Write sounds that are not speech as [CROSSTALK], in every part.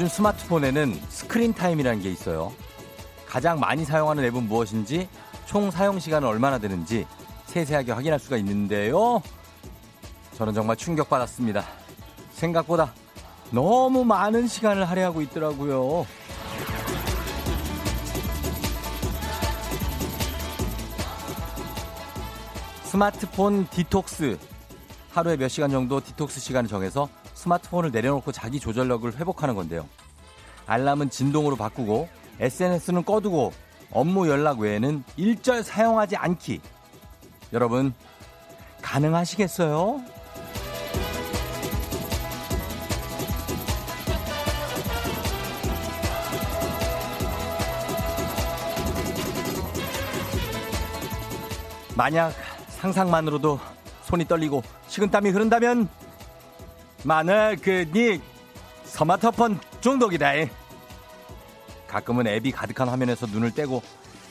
요즘 스마트폰에는 screen time이라는 게 있어요. 가장 많이 사용하는 앱은 무엇인지, 총 사용 시간은 얼마나 되는지 세세하게 확인할 수가 있는데요. 저는 정말 충격받았습니다. 생각보다 너무 많은 시간을 할애하고 있더라고요. 스마트폰 디톡스. 하루에 몇 시간 정도 디톡스 시간을 정해서 스마트폰을 내려놓고 자기 조절력을 회복하는 건데요. 알람은 진동으로 바꾸고 SNS는 꺼두고 업무 연락 외에는 일절 사용하지 않기. 여러분, 가능하시겠어요? 만약 상상만으로도 손이 떨리고 식은땀이 흐른다면 만약 그건 스마트폰 중독이다. 가끔은 앱이 가득한 화면에서 눈을 떼고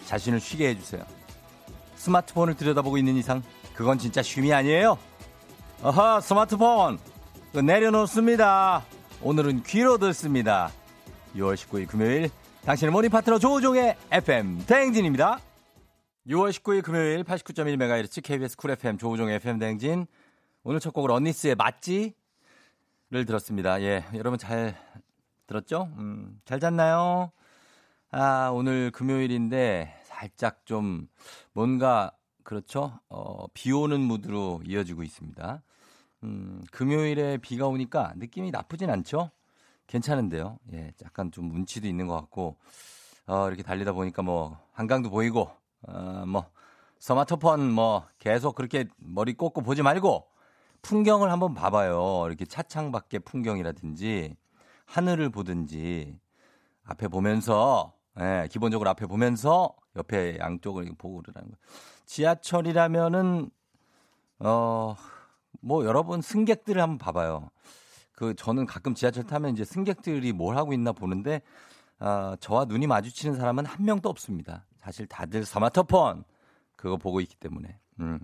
자신을 쉬게 해주세요. 스마트폰을 들여다보고 있는 이상 그건 진짜 쉼이 아니에요. 어허 스마트폰 내려놓습니다. 오늘은 귀로 듣습니다. 6월 19일 금요일 당신의 morning 파트너 조우종의 FM 대행진입니다. 6월 19일 금요일 89.1MHz KBS 쿨 FM 조우종 FM 대행진 오늘 첫 곡은 언니쓰의 맞지 를 들었습니다. 예, 여러분 잘 들었죠? 음, 잘 잤나요? 아, 오늘 금요일인데 살짝 좀 뭔가 그렇죠? 어, 비 오는 무드로 이어지고 있습니다. 음, 금요일에 비가 오니까 느낌이 나쁘진 않죠? 괜찮은데요. 예, 약간 좀 운치도 있는 것 같고, 어, 이렇게 달리다 보니까 뭐, 한강도 보이고, 어, 뭐, 스마트폰 뭐, 계속 그렇게 머리 꽂고 보지 말고, 풍경을 한번 봐봐요. 이렇게 차창 밖의 풍경이라든지, 하늘을 보든지, 앞에 보면서, 예, 기본적으로 앞에 보면서, 옆에 양쪽을 보고 그러는 거. 지하철이라면은, 어, 뭐, 여러분 승객들을 한번 봐봐요. 그, 저는 가끔 지하철 타면 이제 승객들이 뭘 하고 있나 보는데, 어, 저와 눈이 마주치는 사람은 한 명도 없습니다. 사실 다들 스마트폰 그거 보고 있기 때문에 음.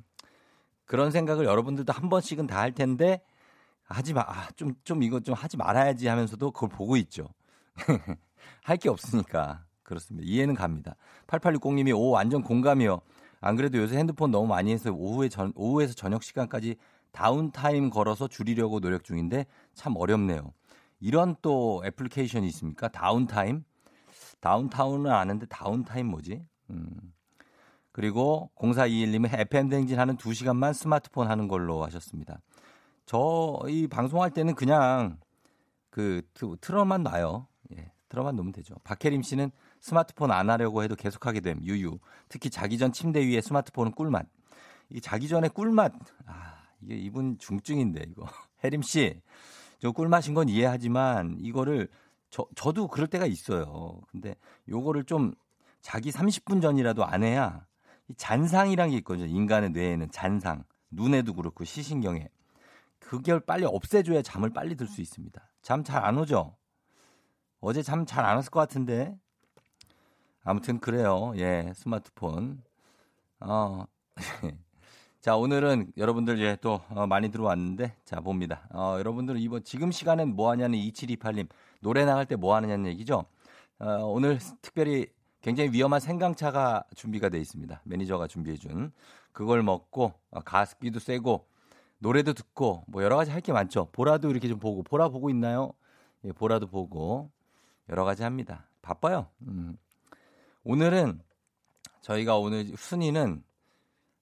그런 생각을 여러분들도 한 번씩은 다 할 텐데 하지 마. 아, 좀, 좀 이거 좀 하지 말아야지 하면서도 그걸 보고 있죠. [LAUGHS] 할 게 없으니까. 그렇습니다. 이해는 갑니다. 8860님이 오, 완전 공감이요. 안 그래도 요새 핸드폰 너무 많이 해서 오후에 전, 오후에서 저녁 시간까지 다운타임 걸어서 줄이려고 노력 중인데 참 어렵네요. 이런 또 애플리케이션이 있습니까? Downtime? downtown은 아는데 downtime 뭐지? 음. 그리고 0421님은 FM 댕진 하는 2시간만 스마트폰 하는 걸로 하셨습니다. 저희 방송할 때는 그냥 그 틀어만 놔요. 예, 틀어만 놓으면 되죠. 박혜림 씨는 스마트폰 안 하려고 해도 계속하게 됨. 유유. 특히 자기 전 침대 위에 스마트폰은 꿀맛. 이 자기 전에 꿀맛. 아, 이게 이분 중증인데 이거. [LAUGHS] 혜림 씨. 저 꿀맛인 건 이해하지만 이거를 저, 저도 그럴 때가 있어요. 근데 요거를 좀 자기 30분 전이라도 안 해야 이 잔상이란 게 있거든요. 인간의 뇌에는 잔상. 눈에도 그렇고 시신경에. 그걸 빨리 없애줘야 잠을 빨리 들 수 있습니다. 잠 잘 안 오죠? 어제 잠 잘 안 왔을 것 같은데. 아무튼 그래요. 예, 스마트폰. 어. [LAUGHS] 자, 오늘은 여러분들 예, 또 어, 많이 들어왔는데 자, 봅니다. 어, 여러분들 이번 지금 시간엔 뭐 하냐는 2728님. 노래 나갈 때 뭐 하느냐는 얘기죠. 어, 오늘 특별히 굉장히 위험한 생강차가 준비가 돼 있습니다. 매니저가 준비해 준 그걸 먹고 어, 가습기도 쐬고 노래도 듣고 뭐 여러 가지 할 게 많죠. 보라도 이렇게 좀 보고 보라 보고 있나요? 예, 보라도 보고 여러 가지 합니다. 바빠요. 음. 오늘은 저희가 오늘 순위는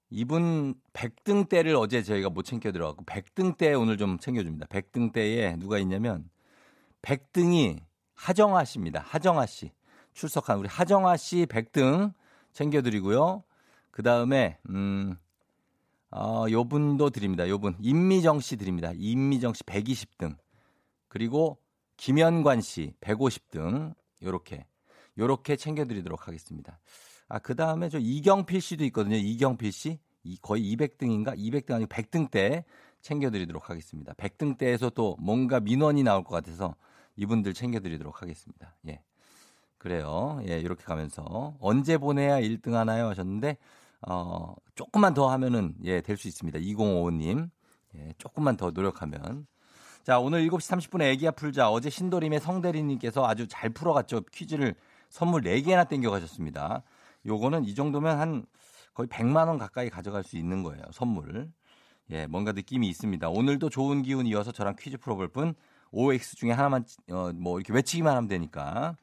이분 100등 대를 어제 저희가 못 챙겨 들어갔고 100등 대 오늘 좀 챙겨줍니다. 100등 대에 누가 있냐면 100등이 하정아 씨입니다. 하정아 씨. 출석한 우리 하정아 씨 100등 챙겨드리고요. 그 다음에, 음, 어, 요 분도 드립니다. 요 분. 임미정 씨 드립니다. 임미정 씨 120등. 그리고 김현관 씨 150등. 요렇게. 요렇게 챙겨드리도록 하겠습니다. 아, 그 다음에 저 이경필 씨도 있거든요. 이경필 씨. 이 거의 200등인가? 200등 아니고 100등 때 챙겨드리도록 하겠습니다. 100등 때에서 또 뭔가 민원이 나올 것 같아서 이분들 챙겨드리도록 하겠습니다. 예. 그래요. 예, 이렇게 가면서 언제 보내야 1등 하나요 하셨는데 어, 조금만 더 하면은 예, 될 수 있습니다. 2055님. 예, 조금만 더 노력하면 자, 오늘 7시 30분에 애기야 풀자. 어제 신도림의 성대리님께서 아주 잘 풀어갔죠. 퀴즈를 선물 4개나 땡겨가셨습니다. 요거는 이 정도면 한 거의 100만 원 가까이 가져갈 수 있는 거예요. 선물. 예, 뭔가 느낌이 있습니다. 오늘도 좋은 기운 이어서 저랑 퀴즈 풀어볼 분 OX 중에 하나만 어, 뭐 이렇게 외치기만 하면 되니까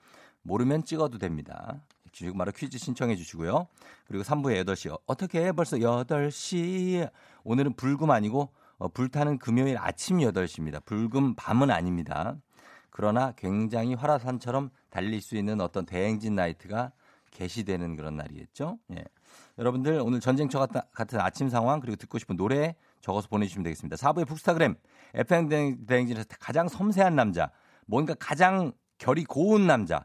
모르면 찍어도 됩니다. 지금 바로 퀴즈 신청해 주시고요. 그리고 3부에 8시 어떻게 벌써 8시 오늘은 불금 아니고 어, 불타는 금요일 아침 8시입니다. 불금 밤은 아닙니다. 그러나 굉장히 화라산처럼 달릴 수 있는 어떤 대행진 나이트가 개시되는 그런 날이겠죠. 예. 여러분들 오늘 전쟁터 같은 아침 상황 그리고 듣고 싶은 노래 적어서 보내주시면 되겠습니다. 4부의 북스타그램 FM 대행진에서 가장 섬세한 남자 뭔가 가장 결이 고운 남자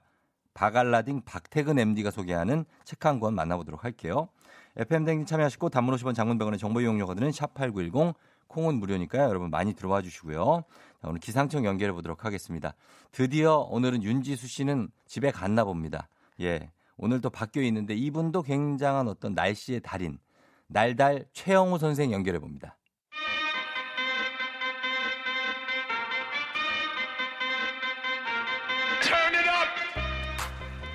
바갈라딩 박태근 MD가 소개하는 책 한 권 만나보도록 할게요. FM 대행진 참여하시고 단문 50원 장문병원의 정보 이용료가 드는 샵8910 콩은 무료니까요. 여러분 많이 들어와 주시고요. 자, 오늘 기상청 연결해 보도록 하겠습니다. 드디어 오늘은 윤지수 씨는 집에 갔나 봅니다. 예. 오늘도 바뀌어 있는데 이분도 굉장한 어떤 날씨의 달인 날달 최영우 선생 연결해 봅니다.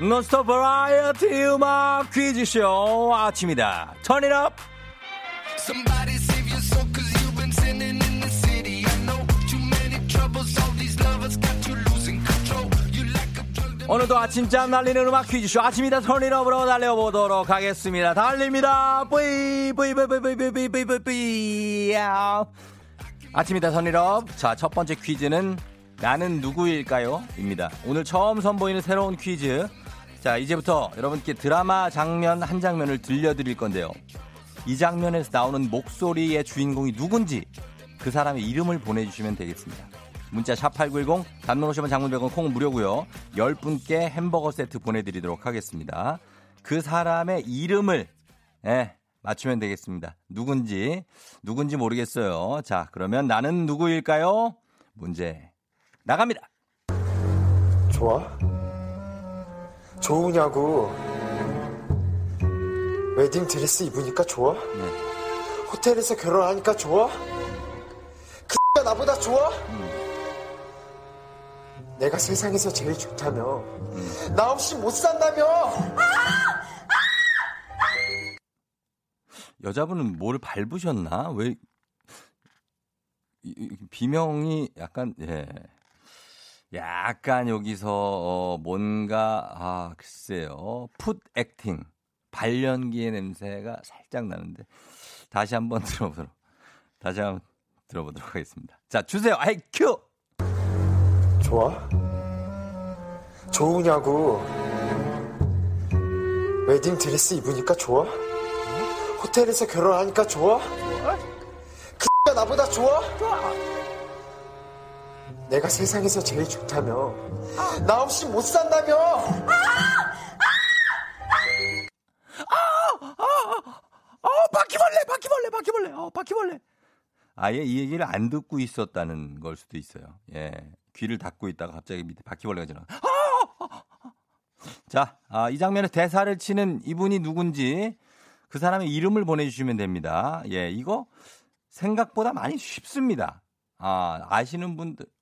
논스톱 버라이어티 음악 퀴즈쇼 아침이다. Turn it up! 오늘도 아침잠 날리는 음악 퀴즈쇼 아침이다 turn it up으로 달려보도록 하겠습니다. 달립니다. 뿌이 뿌이 뿌이 뿌이 뿌이 뿌이 뿌이 뿌이 뿌이 아침이다 turn it up 자, 첫 번째 퀴즈는 나는 누구일까요? 입니다. 오늘 처음 선보이는 새로운 퀴즈. 자, 이제부터 여러분께 드라마 장면 한 장면을 들려드릴 건데요. 이 장면에서 나오는 목소리의 주인공이 누군지 그 사람의 이름을 보내주시면 되겠습니다. 문자 샵8910 단문 오시면 장문 100원 콩 무료고요. 10분께 햄버거 세트 보내드리도록 하겠습니다. 그 사람의 이름을 예, 맞추면 되겠습니다. 누군지 누군지 모르겠어요. 자 그러면 나는 누구일까요? 문제 나갑니다. 좋아? 좋으냐고 웨딩 드레스 입으니까 좋아? 네. 호텔에서 결혼하니까 좋아? 그 나보다 좋아? 음. 내가 세상에서 제일 좋다며. 음. 나 없이 못 산다며. 여자분은 뭘 밟으셨나? 왜 비명이 약간 예. 약간 여기서 어 뭔가 아 글쎄요. 풋 액팅 발연기의 냄새가 살짝 나는데 다시 한번 [LAUGHS] 들어보도록 다시 한번 들어보도록 하겠습니다. 자 주세요. 아이 큐. 좋아? 좋으냐고. 웨딩 드레스 입으니까 좋아? 호텔에서 결혼하니까 좋아? 그 나보다 좋아? 내가 세상에서 제일 좋다며. 나 없이 못 산다며. 어, 바퀴벌레, 바퀴벌레, 바퀴벌레, 어, 바퀴벌레. 아예 이 얘기를 안 듣고 있었다는 걸 수도 있어요. 예. 귀를 닫고 있다가 갑자기 밑에 바퀴벌레가 지나. 자, 아, 이 장면에 대사를 치는 이분이 누군지 그 사람의 이름을 보내주시면 됩니다. 예, 이거 생각보다 많이 쉽습니다. 아, 아시는 분들, 어?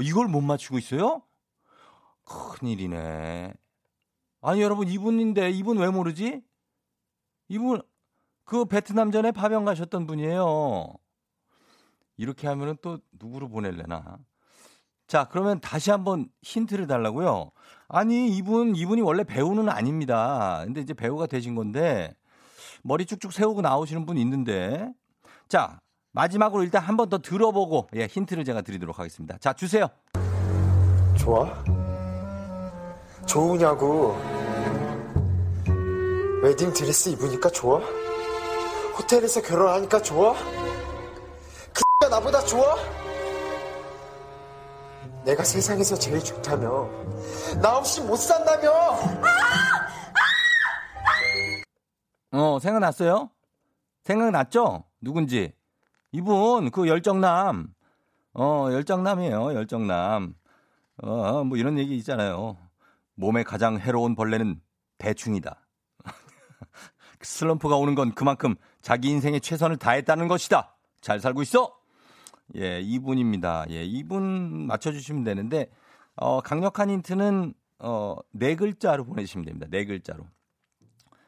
이걸 못 맞추고 있어요? 큰일이네. 아니, 여러분, 이분인데, 이분 왜 모르지? 이분, 그 베트남 전에 파병 가셨던 분이에요. 이렇게 하면은 또 누구로 보낼래나? 자, 그러면 다시 한번 힌트를 달라고요. 아니, 이분 이분이 원래 배우는 아닙니다. 근데 이제 배우가 되신 건데 머리 쭉쭉 세우고 나오시는 분 있는데. 자, 마지막으로 일단 한 번 더 들어보고 예, 힌트를 제가 드리도록 하겠습니다. 자, 주세요. 좋아? 좋으냐고. 웨딩 드레스 입으니까 좋아? 호텔에서 결혼하니까 좋아? 나보다 좋아? 내가 세상에서 제일 좋다며. 나 없이 못 산다며. 어, 생각났어요? 생각났죠? 누군지. 이분, 그 열정남. 어, 열정남이에요, 열정남. 어, 뭐 이런 얘기 있잖아요. 몸에 가장 해로운 벌레는 대충이다. [LAUGHS] 슬럼프가 오는 건 그만큼 자기 인생에 최선을 다했다는 것이다. 잘 살고 있어? 예, 2분입니다. 예, 2분 맞춰주시면 되는데, 어, 강력한 힌트는, 어, 네 글자로 보내주시면 됩니다. 네 글자로.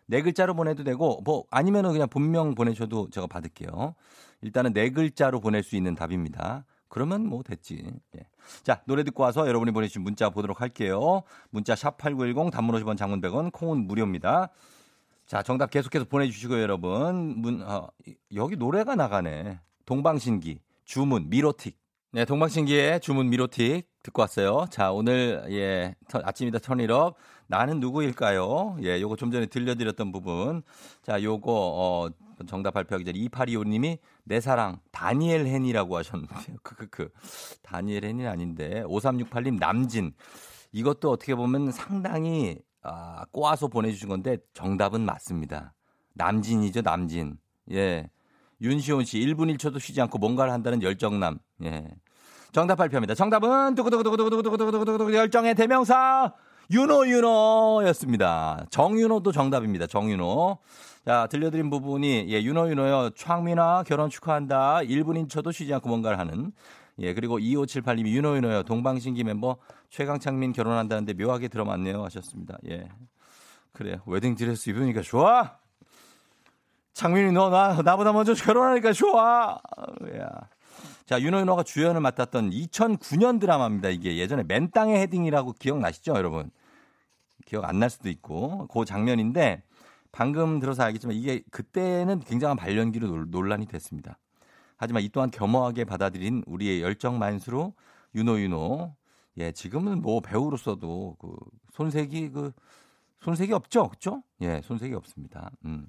네 글자로 보내도 되고, 뭐, 아니면은 그냥 본명 보내셔도 제가 받을게요. 일단은 네 글자로 보낼 수 있는 답입니다. 그러면 뭐 됐지. 예. 자, 노래 듣고 와서 여러분이 보내주신 문자 보도록 할게요. 문자 샵8910 단문 50원 장문 100원 콩은 무료입니다. 자, 정답 계속해서 보내주시고요, 여러분. 문, 어, 여기 노래가 나가네. 동방신기, 주문, 미로틱. 네, 동방신기의 주문, 미로틱 듣고 왔어요. 자, 오늘, 예, 아침이다 턴일업. 나는 누구일까요? 예, 요거 좀 전에 들려드렸던 부분. 자, 요거, 어, 정답 발표하기 전에 2825님이 내 사랑 다니엘 헨이라고 하셨는데요. 크크크. [LAUGHS] 그, 그, 그. 다니엘 헨이 아닌데 5368님 남진. 이것도 어떻게 보면 상당히 아, 꼬아서 보내주신 건데 정답은 맞습니다. 남진이죠 남진. 예. 윤시온 씨 1분 1초도 쉬지 않고 뭔가를 한다는 열정남. 예. 정답 발표합니다. 정답은 두구두구두구두구두구두구두구 열정의 대명사 윤호 윤호였습니다. 정윤호도 정답입니다. 정윤호. 자, 들려드린 부분이 예, 윤호 윤호요. 창민아 결혼 축하한다. 1분 인 쳐도 쉬지 않고 뭔가를 하는. 예, 그리고 2578님이 윤호 윤호요. 동방신기 멤버 최강창민 결혼한다는데 묘하게 들어맞네요 하셨습니다. 예. 그래요. 웨딩 드레스 입으니까 좋아. 창민이 너 나 나보다 먼저 결혼하니까 좋아. 야. 자, 윤호 윤호가 주연을 맡았던 2009년 드라마입니다. 이게 예전에 맨 땅의 헤딩이라고 기억나시죠, 여러분? 기억 안 날 수도 있고 그 장면인데 방금 들어서 알겠지만 이게 그때는 굉장한 발연기로 논란이 됐습니다. 하지만 이 또한 겸허하게 받아들인 우리의 열정 만수로 윤호윤호 예 지금은 뭐 배우로서도 그 손색이 그 손색이 없죠, 그렇죠? 예 손색이 없습니다. 음.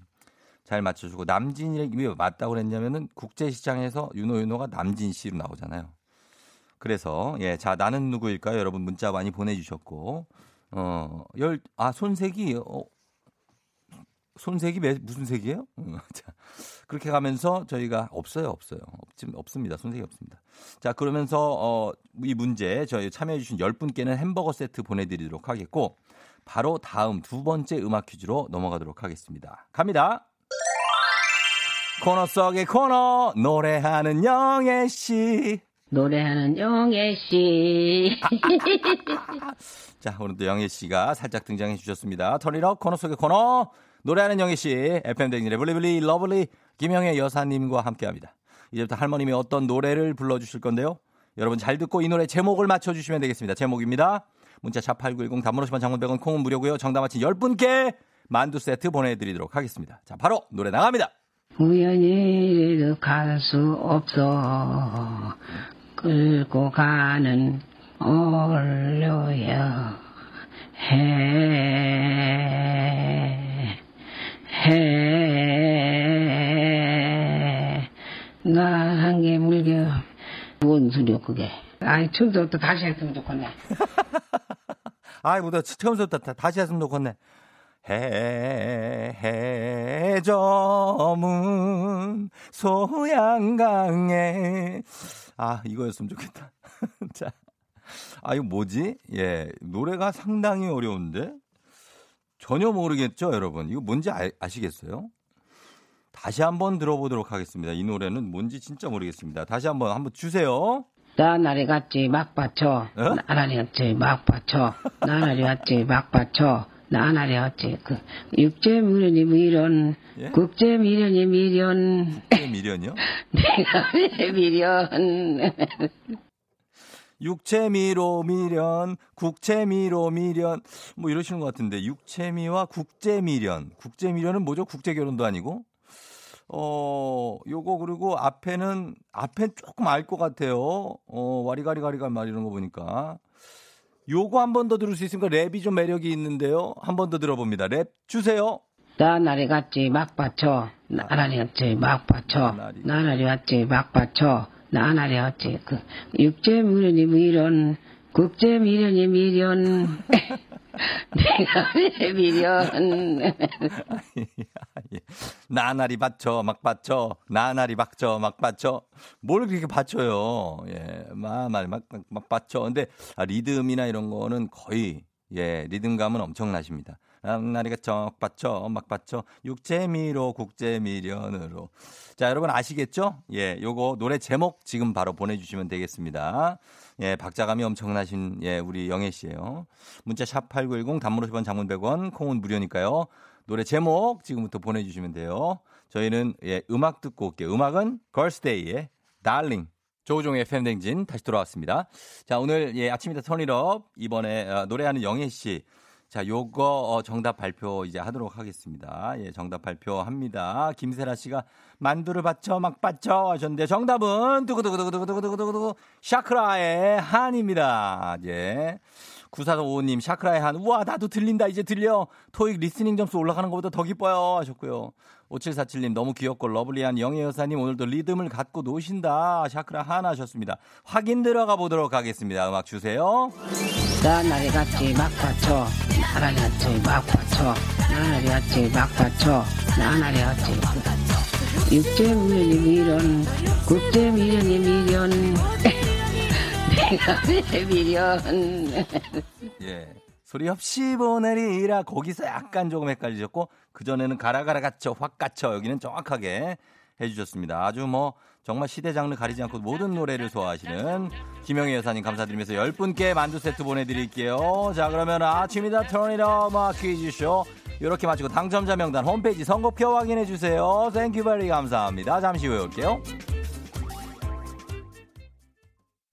잘 맞춰주고 남진이 왜 맞다고 그랬냐면은 국제시장에서 윤호윤호가 남진 씨로 나오잖아요. 그래서 예, 자 나는 누구일까요? 여러분 문자 많이 보내주셨고 어열아 손색이 어, 손색이 매, 무슨 색이에요? 음, [LAUGHS] 자, 그렇게 가면서 저희가 없어요, 없어요. 없, 없습니다. 손색이 없습니다. 자, 그러면서 어, 이 문제 저희 참여해주신 10분께는 햄버거 세트 보내드리도록 하겠고, 바로 다음 두 번째 음악 퀴즈로 넘어가도록 하겠습니다. 갑니다. 코너 속의 코너, 노래하는 영애 씨. 노래하는 영애 씨. [LAUGHS] 자, 오늘도 영애 씨가 살짝 등장해 주셨습니다. 터리럭 코너 속의 코너. 노래하는 영희 씨, FM 댕진의 블리블리 lovely 김영애 여사님과 함께합니다. 이제부터 할머님이 어떤 노래를 불러주실 건데요. 여러분 잘 듣고 이 노래 제목을 맞춰주시면 되겠습니다. 제목입니다. 문자 샵8910 단문호시반 장문백원 콩은 무료고요. 정답 맞힌 10분께 만두 세트 보내드리도록 하겠습니다. 자 바로 노래 나갑니다. 우연히 갈 수 없어 끌고 가는 올려야 해 해. 나 한 개 물겨. 뭔 소리야, 그게. 아니, 처음부터 다시 했으면 좋겠네. [LAUGHS] 아이고, 나 처음부터 다시 했으면 좋겠네. 해, 해저문 소양강에. 아, 이거였으면 좋겠다. [LAUGHS] 자. 아, 이거 뭐지? 예, 노래가 상당히 어려운데? 전혀 모르겠죠, 여러분? 이거 뭔지 아, 아시겠어요? 다시 한번 들어보도록 하겠습니다. 이 노래는 뭔지 진짜 모르겠습니다. 다시 한번 한번 주세요. 나날이 갔지 막 받쳐. 어? 나날이 갔지 막 받쳐. 나날이 갔지 막 받쳐. 나날이 갔지 그 육제 미련이 미련. 예? 국제 미련이 미련. 미련이요? [LAUGHS] 내가 왜 미련. 육체미로 미련, 국체미로 미련, 뭐 이러시는 것 같은데, 육체미와 국제미련. 국제미련은 뭐죠? 국제결혼도 아니고? 어, 요거 그리고 앞에는, 앞엔 조금 알 것 같아요. 어, 와리가리가리가 말 이런 거 보니까. 요거 한 번 더 들을 수 있으니까 랩이 좀 매력이 있는데요. 한 번 더 들어봅니다. 랩 주세요. 나날이 갔지 막 받쳐. 나날이 갔지 막 받쳐. 나날이 갔지 막 받쳐. 나날이 어찌 그 육제 미련이 미련 국제 미련이 미련. [LAUGHS] 내가 왜 미련? 나날이 받쳐 막 받쳐. 나날이 받쳐 막 받쳐. 뭘 그렇게 받쳐요? 예막막 막, 막 받쳐. 근데 아, 리듬이나 이런 거는 거의 예 리듬감은 엄청나십니다 나리가 쩍 받쳐, 막 받쳐. 육재미로, 국재미련으로. 자, 여러분 아시겠죠? 예, 요거 노래 제목 지금 바로 보내주시면 되겠습니다. 예, 박자감이 엄청나신, 예, 우리 영애 씨예요 문자 샵8910 단문 50원 장문 100원, 콩은 무료니까요. 노래 제목 지금부터 보내주시면 돼요. 저희는, 예, 음악 듣고 올게요. 음악은 걸스데이의 달링. 조우종의 팬댕진 다시 돌아왔습니다. 자, 오늘 예, 아침이다 turn it up 이번에 어, 노래하는 영애 씨. 자, 요거 어, 정답 발표 이제 하도록 하겠습니다. 예, 정답 발표합니다. 김세라 씨가 만두를 받쳐 막 받쳐 하셨는데 정답은 두구두구두구두구두구두구 샤크라의 한입니다. 예. 9455님 샤크라의 한 우와 나도 들린다 이제 들려 토익 listening 점수 올라가는 것보다 더 기뻐요 하셨고요 5747님 너무 귀엽고 lovely한 영예 여사님 오늘도 리듬을 갖고 노신다. 샤크라 한 하셨습니다. 확인 들어가 보도록 하겠습니다. 음악 주세요. 나날이 같이 막 받쳐. 나날이 같이 막 받쳐. 나날이 같이 막 받쳐. 나날이 같이 육제 미련이 미련 국제 미련이 미련 내가 내 미련 예. 소리 없이 보내리라. 거기서 약간 조금 헷갈리셨고 그전에는 가라가라 갇혀 확 갇혀 여기는 정확하게 해주셨습니다 아주 뭐 정말 시대 장르 가리지 않고 모든 노래를 소화하시는 김영희 여사님 감사드리면서 10분께 만두 세트 보내드릴게요. 자 그러면 아침이다 turn it up 퀴즈쇼 이렇게 마치고 당첨자 명단 홈페이지 선곡표 확인해 주세요. thank you very 감사합니다. 잠시 후에 올게요.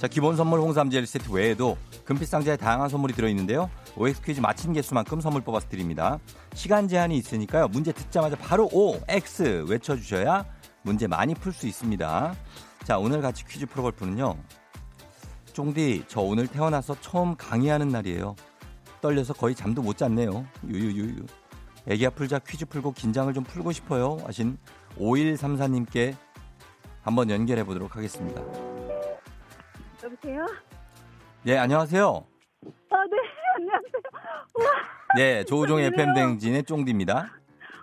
자 기본 선물 홍삼 젤리 세트 외에도 금빛 상자에 다양한 선물이 들어있는데요. OX 퀴즈 마친 개수만큼 선물 뽑아서 드립니다. 시간 제한이 있으니까요. 문제 듣자마자 바로 O, X 외쳐주셔야 문제 많이 풀 수 있습니다. 자 오늘 같이 퀴즈 풀어볼 분은요. 쫑디 저 오늘 태어나서 처음 강의하는 날이에요. 떨려서 거의 잠도 못 잤네요. 유유유유. 애기야 풀자 퀴즈 풀고 긴장을 좀 풀고 싶어요. 하신 5134님께 한번 연결해 보도록 하겠습니다. 여보세요? 네, 안녕하세요. 아, 네, [LAUGHS] 안녕하세요. 우와, 네, 조우종? FM 댕진의 쫑디입니다.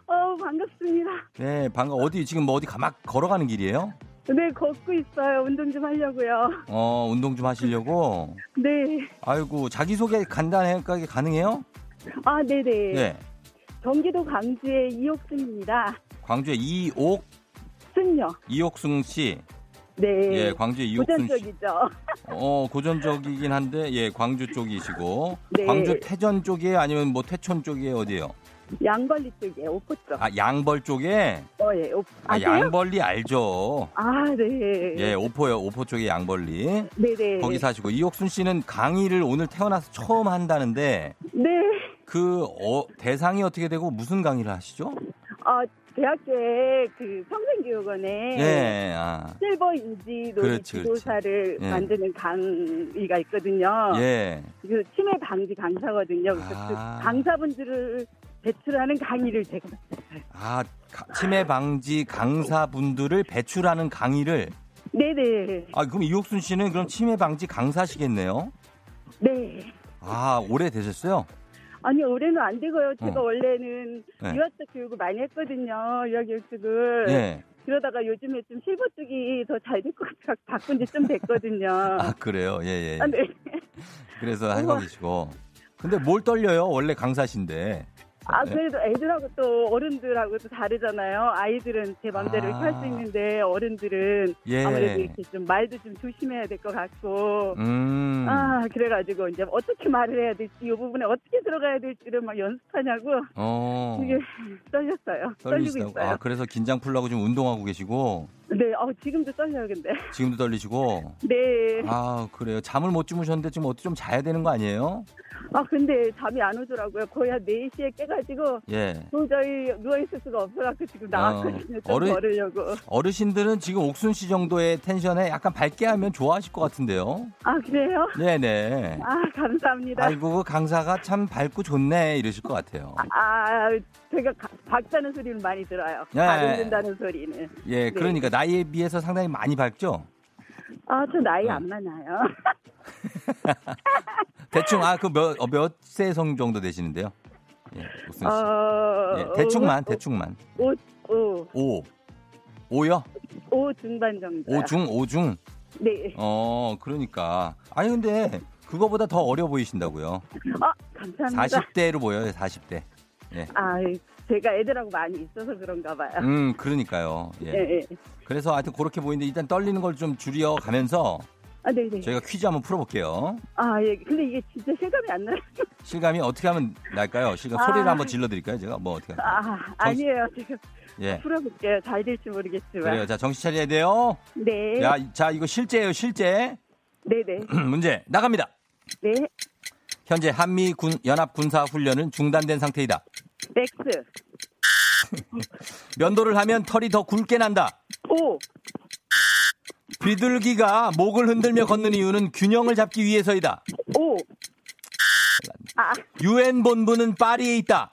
어, 반갑습니다. 네, 방금 어디 지금 뭐 어디 가막 걸어가는 길이에요? 네, 걷고 있어요. 운동 좀 하려고요. 어, 운동 좀 하시려고. 네. 아이고, 자기 소개 간단하게 가능해요? 아, 네 네. 네. 경기도 광주의 이옥순입니다. 광주의 이옥 순요. 이옥승 씨. 네. 예, 광주의 이옥순 씨. 고전적이죠. [LAUGHS] 어, 고전적이긴 한데 예, 광주 쪽이시고. 네. 광주 태전 쪽이에요? 아니면 뭐 태촌 쪽이에요? 어디예요? 양벌리 쪽에 오포 쪽. 아, 양벌 쪽에 어, 예. 오, 아? 양벌리 알죠. 아, 네. 예, 오포요. 오포 쪽에 양벌리. 네네. 거기 사시고 이옥순 씨는 강의를 오늘 태어나서 처음 한다는데 네. 그 어, 대상이 어떻게 되고 무슨 강의를 하시죠? 아, 대학교에 그 평생교육원에 예, 아, 실버 인지 놀이 지도사를 예. 만드는 강의가 있거든요. 예. 그 치매 방지 강사거든요. 그래서 아. 그 강사분들을 배출하는 강의를 제가 아, 가- 치매 방지 강사분들을 배출하는 강의를 네네 아, 그럼 이옥순 씨는 그럼 치매 방지 강사시겠네요? 네 아, 오래 되셨어요? 아니 올해는 안 되고요. 제가 어. 원래는 네. 유아적 교육을 많이 했거든요. 유아 교육 쪽을 예. 그러다가 요즘에 좀 실버 쪽이 더 잘 될 것 같아 바꾼 지 좀 됐거든요. [LAUGHS] 아, 그래요? 예, 예. 아, 네. 그래서. 계시고. 근데 뭘 떨려요? 원래 강사신데. 아 네. 그래도 애들하고 또 어른들하고 또 다르잖아요. 아이들은 제 마음대로 아. 이렇게 할수 있는데 어른들은 예. 아무래도 이렇게 좀 말도 좀 조심해야 될 것 같고 음. 아, 그래가지고 이제 어떻게 말을 해야 될지, 이 부분에 어떻게 들어가야 될지를 막 연습하냐고 어. 이게 [LAUGHS] 떨렸어요. 떨리고 떨리시다고. 있어요. 아, 그래서 긴장 풀라고 좀 운동하고 계시고. 네, 어, 지금도 떨려요, 근데. 지금도 떨리시고. 네. 아, 그래요. 잠을 못 주무셨는데 지금 어떻게 좀 자야 되는 거 아니에요? 아, 근데 잠이 안 오더라고요. 거의 한 4시에 깨가지고 예. 도저히 누워있을 수가 없어갖고 지금 나왔거든요. 좀 어른- 걸으려고. 어르신들은 지금 옥순 씨 정도의 텐션에 약간 밝게 하면 좋아하실 것 같은데요. 아, 그래요? 네네. 아, 감사합니다. 아이고, 그 강사가 참 밝고 좋네. 이러실 것 같아요. 아, 제가 가- 밝다는 소리는 많이 들어요. 네. 밝은다는 소리는. 예, 그러니까 나이에 비해서 상당히 많이 밝죠? 아, 저 나이 네. 안 많아요. [LAUGHS] 대충, 아, 그 몇, 어, 몇세 성 정도 되시는데요? 예, 옥순 씨. 어, 예, 대충만, 오, 대충만. 오, 오, 오. 오요? 오 중반 정도. 오중, 오중. 네. 어, 그러니까. 아니, 근데 그거보다 더 어려 보이신다고요. 아, 감사합니다. 40대로 보여요, 40대. 예. 아, 제가 애들하고 많이 있어서 그런가 봐요. 음, 그러니까요. 예. 예, 예. 그래서 하여튼 그렇게 보이는데 일단 떨리는 걸 좀 줄여 가면서 아, 네, 네. 저희가 퀴즈 한번 풀어볼게요. 아, 예. 근데 이게 진짜 실감이 안 나요. [LAUGHS] 실감이 어떻게 하면 날까요? 실감 아. 소리를 한번 질러드릴까요? 제가 뭐 어떻게 할까요? 아, 아니에요. 제가 예. 풀어볼게요. 잘 될지 모르겠지만. 그래요. 자, 정신 차려야 돼요. 네. 야, 자, 이거 실제예요, 실제. 네, 네. [CLEARS THROAT] 문제 나갑니다. 네. 현재 한미 군 연합 군사 훈련은 중단된 상태이다. X. [LAUGHS] 면도를 하면 털이 더 굵게 난다. O. 비둘기가 목을 흔들며 걷는 이유는 균형을 잡기 위해서이다. O. 아, 유엔 본부는 파리에 있다.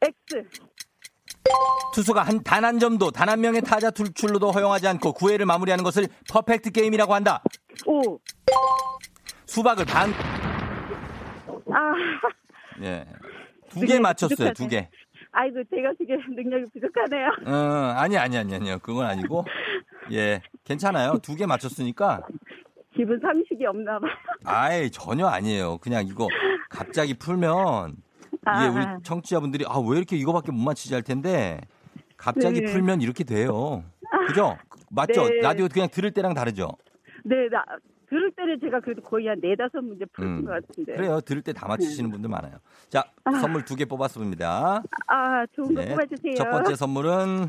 X. 투수가 한 단 한 점도 단 한 명의 타자 출루도 허용하지 않고 9회를 마무리하는 것을 퍼펙트 게임이라고 한다. O. 수박을 반, 아, 예. 두 개 맞췄어요, 두 개. 아이고, 제가 지금 [LAUGHS] 능력이 부족하네요. 어, 아니, 아니, 아니, 아니요. 그건 아니고. 예. 괜찮아요. 두 개 맞췄으니까. 기분 상식이 없나 봐요. 아예 전혀 아니에요. 그냥 이거 갑자기 풀면 이게 아. 우리 청취자분들이 아, 왜 이렇게 이거밖에 못 맞히지 할 텐데 갑자기 네. 풀면 이렇게 돼요. 그죠? 맞죠? 네. 라디오 그냥 들을 때랑 다르죠? 네, 나, 들을 때는 제가 그래도 거의 한 네다섯 문제 풀은 음. 것 같은데. 그래요. 들을 때 다 맞히시는 분들 많아요. 자, 선물 두 개 뽑았습니다. 아, 좋은 거 네. 뽑아주세요. 첫 번째 선물은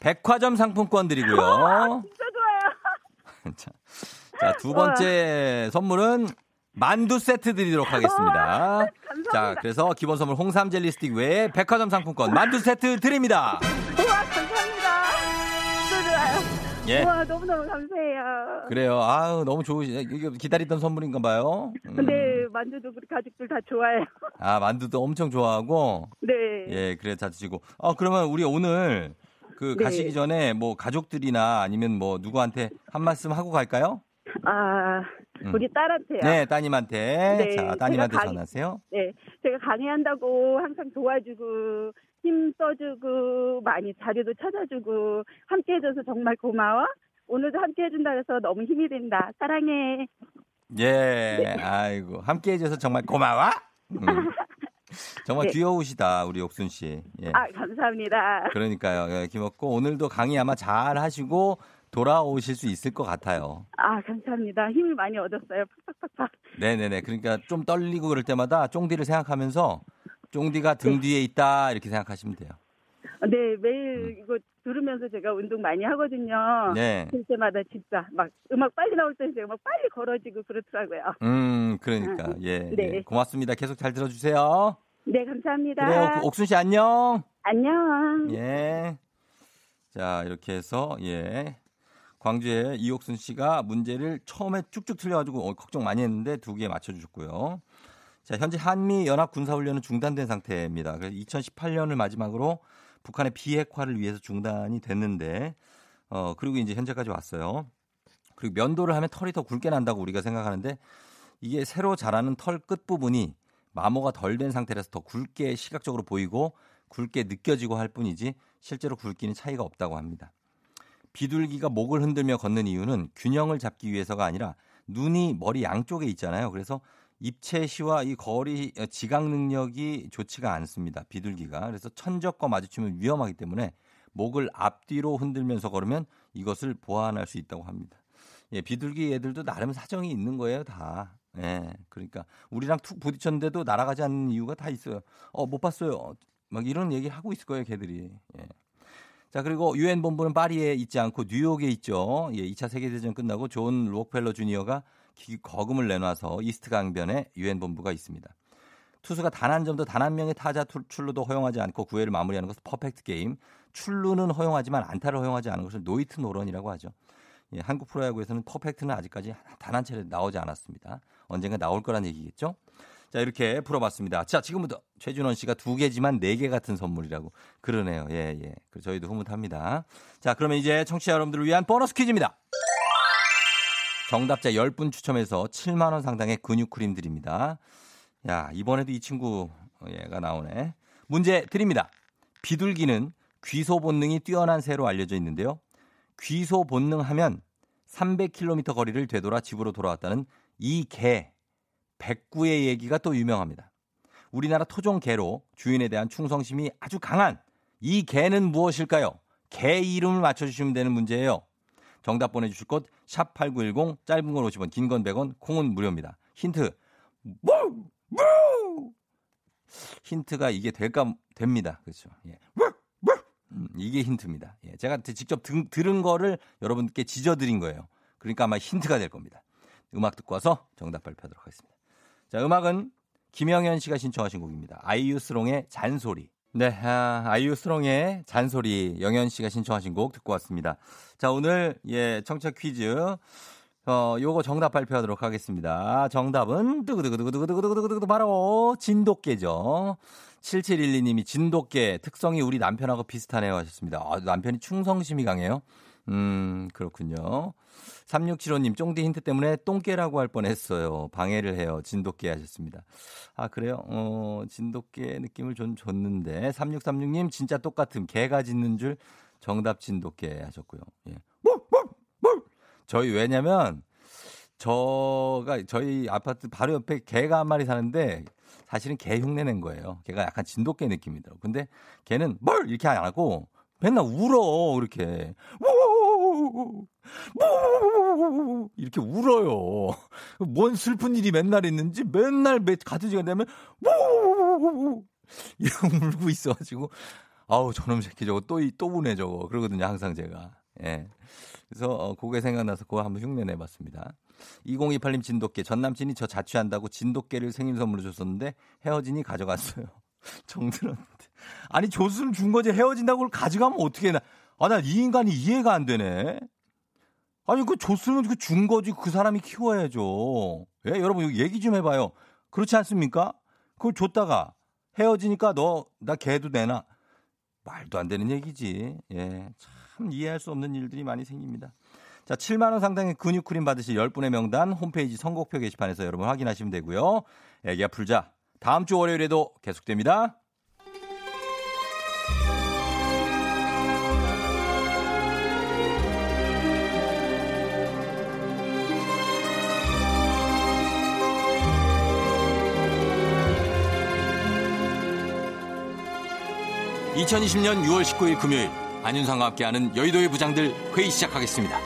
백화점 상품권 드리고요. 진짜 좋아요. [LAUGHS] 자, 자, 두 번째 선물은 만두 세트 드리도록 하겠습니다. 자, 그래서 기본 선물 홍삼 젤리 스틱 외에 백화점 상품권 만두 세트 드립니다. 우와, 예. 우와, 너무너무 감사해요. 그래요. 아우, 너무 좋으시, 이게 기다리던 선물인가 봐요. 음. 근데 만두도 우리 가족들 다 좋아해요. 아, 만두도 엄청 좋아하고. 네. 예, 그래, 자 드시고. 어, 그러면 우리 오늘 그 네. 가시기 전에 뭐 가족들이나 아니면 뭐 누구한테 한 말씀 하고 갈까요? 아, 음. 우리 딸한테요. 네, 따님한테. 네, 자, 따님한테 가- 전하세요. 네, 제가 강의한다고 항상 도와주고 힘 써주고 많이 자료도 찾아주고 함께 해줘서 정말 고마워. 오늘도 함께 해준다 해서 너무 힘이 된다. 사랑해. 예, 아이고 함께 해줘서 정말 고마워. 음. [LAUGHS] 정말 네. 귀여우시다 우리 옥순 씨. 예. 아 감사합니다. 그러니까요, 예, 김었고 오늘도 강의 아마 잘 하시고 돌아오실 수 있을 것 같아요. 아 감사합니다. 힘을 많이 얻었어요. 팍팍팍팍. 네네네. 그러니까 좀 떨리고 그럴 때마다 쫑디를 생각하면서 쫑디가 등 뒤에 있다 이렇게 생각하시면 돼요. 네 매일 이거 들으면서 제가 운동 많이 하거든요. 음. 네. 그럴 때마다 진짜 막 음악 빨리 나올 때 제가 막 빨리 걸어지고 그렇더라고요. 음, 그러니까 예, 네. 예. 고맙습니다. 계속 잘 들어주세요. 네 감사합니다. 그래요, 그 옥순 씨 안녕. 안녕. 예. 자, 이렇게 해서, 예. 광주의 이옥순 씨가 문제를 처음에 쭉쭉 틀려가지고 어, 걱정 많이 했는데 두 개 맞춰주셨고요. 자, 현재 한미 연합 군사 훈련은 중단된 상태입니다. 그래서 2018년을 마지막으로 북한의 비핵화를 위해서 중단이 됐는데, 어, 그리고 이제 현재까지 왔어요. 그리고 면도를 하면 털이 더 굵게 난다고 우리가 생각하는데, 이게 새로 자라는 털 끝 부분이 마모가 덜 된 상태라서 더 굵게 시각적으로 보이고 굵게 느껴지고 할 뿐이지 실제로 굵기는 차이가 없다고 합니다. 비둘기가 목을 흔들며 걷는 이유는 균형을 잡기 위해서가 아니라 눈이 머리 양쪽에 있잖아요. 그래서 입체시와 이 거리 어, 지각 능력이 좋지가 않습니다. 비둘기가. 그래서 천적과 마주치면 위험하기 때문에 목을 앞뒤로 흔들면서 걸으면 이것을 보완할 수 있다고 합니다. 예, 비둘기 애들도 나름 사정이 있는 거예요, 다. 예, 그러니까 우리랑 툭 부딪혔는데도 날아가지 않는 이유가 다 있어요. 어, 못 봤어요. 막 이런 얘기 하고 있을 거예요, 걔들이. 예. 자, 그리고 유엔 본부는 파리에 있지 않고 뉴욕에 있죠. 예, 2차 세계 대전 끝나고 존 록펠러 주니어가 거금을 내놔서 이스트 강변에 유엔 본부가 있습니다. 투수가 단 한 점도 단 한 명의 타자 출루도 허용하지 않고 구회를 마무리하는 것은 퍼펙트 게임. 출루는 허용하지만 안타를 허용하지 않은 것을 노히트 노런이라고 하죠. 예, 한국 프로야구에서는 퍼펙트는 아직까지 단 한 차례 나오지 않았습니다. 언젠가 나올 거란 얘기겠죠? 자, 이렇게 풀어봤습니다. 자, 지금부터 최준원 씨가 두 개지만 네 개 같은 선물이라고. 그러네요. 예, 예. 그 저희도 흐뭇합니다. 자, 그러면 이제 청취자 여러분들을 위한 보너스 퀴즈입니다. 정답자 10분 추첨해서 7만 원 상당의 근육 크림 드립니다. 야, 이번에도 이 친구, 얘가 나오네. 문제 드립니다. 비둘기는 귀소 본능이 뛰어난 새로 알려져 있는데요. 귀소 본능 하면 300km 거리를 되돌아 집으로 돌아왔다는 이 개, 백구의 얘기가 또 유명합니다. 우리나라 토종 개로 주인에 대한 충성심이 아주 강한 이 개는 무엇일까요? 개 이름을 맞춰주시면 되는 문제예요. 정답 보내주실 곳 샵 8910 짧은 건 50원 긴 건 100원 콩은 무료입니다. 힌트 뭐? 뭐? 힌트가 이게 될까 됩니다. 그렇죠. 예. 음, 이게 힌트입니다. 예. 제가 직접 등, 들은 거를 여러분께 지져드린 거예요. 그러니까 아마 힌트가 될 겁니다. 음악 듣고 와서 정답 발표하도록 하겠습니다. 자, 음악은 김영현 씨가 신청하신 곡입니다. 아이유 스롱의 잔소리. 네, 아, 아이유 스롱의 잔소리 영현 씨가 신청하신 곡 듣고 왔습니다. 자, 오늘 예, 청취 퀴즈 어, 요거 정답 발표하도록 하겠습니다. 정답은 두구두구두구두구두구두구두구 바로 진돗개죠. 7712님이 진돗개 특성이 우리 남편하고 비슷하네요 하셨습니다. 아, 남편이 충성심이 강해요. 음, 그렇군요. 3675님, 쫑디 힌트 때문에 똥개라고 할 뻔했어요. 방해를 해요. 진돗개 하셨습니다. 아, 그래요? 어, 진돗개 느낌을 좀 줬는데. 3636님, 진짜 똑같은 개가 짖는 줄 정답 진돗개 하셨고요. 예. 저희 왜냐면, 저가 저희 아파트 바로 옆에 개가 한 마리 사는데 사실은 개 흉내 낸 거예요. 걔가 약간 진돗개 느낌이더라고. 근데 걔는 뭘 이렇게 안 하고 맨날 울어 이렇게 이렇게 울어요. 뭔 슬픈 일이 맨날 있는지 맨날 매 같은 시간 되면 이러고 울고 있어가지고 아우 저놈 새끼 저거 또또 우네 저거 그러거든요 항상 제가 예. 그래서 어, 그게 생각나서 그거 한번 흉내 내봤습니다. 2028님 진돗개 전 남친이 저 자취한다고 진돗개를 생일 선물로 줬었는데 헤어지니 가져갔어요. [LAUGHS] 정들었는데 아니 줬으면 준 거지 헤어진다고 가져가면 어떻게 나? 아 나 이 인간이 이해가 안 되네. 아니 그 줬으면 그 준 거지 그 사람이 키워야죠. 예, 여러분 얘기 좀 해봐요. 그렇지 않습니까? 그걸 줬다가 헤어지니까 너나 개도 내나 말도 안 되는 얘기지. 예, 참 이해할 수 없는 일들이 많이 생깁니다. 자, 7만 원 상당의 근육 크림 받으실 10분의 명단 홈페이지 선곡표 게시판에서 여러분 확인하시면 되고요. 애기야 풀자. 다음 주 월요일에도 계속됩니다. 2020년 6월 19일 금요일 안윤상과 함께하는 여의도의 부장들 회의 시작하겠습니다.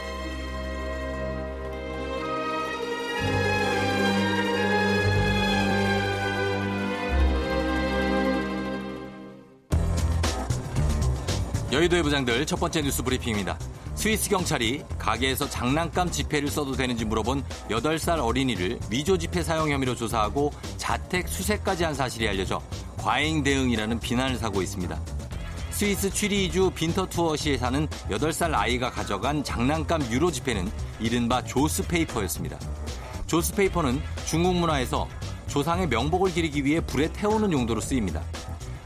여의도의 부장들 첫 번째 뉴스 브리핑입니다. 스위스 경찰이 가게에서 장난감 지폐를 써도 되는지 물어본 8살 어린이를 위조 지폐 사용 혐의로 조사하고 자택 수색까지 한 사실이 알려져 과잉 대응이라는 비난을 사고 있습니다. 스위스 취리주 빈터투어시에 사는 8살 아이가 가져간 장난감 유로 지폐는 이른바 조스페이퍼였습니다. 조스페이퍼는 중국 문화에서 조상의 명복을 기리기 위해 불에 태우는 용도로 쓰입니다.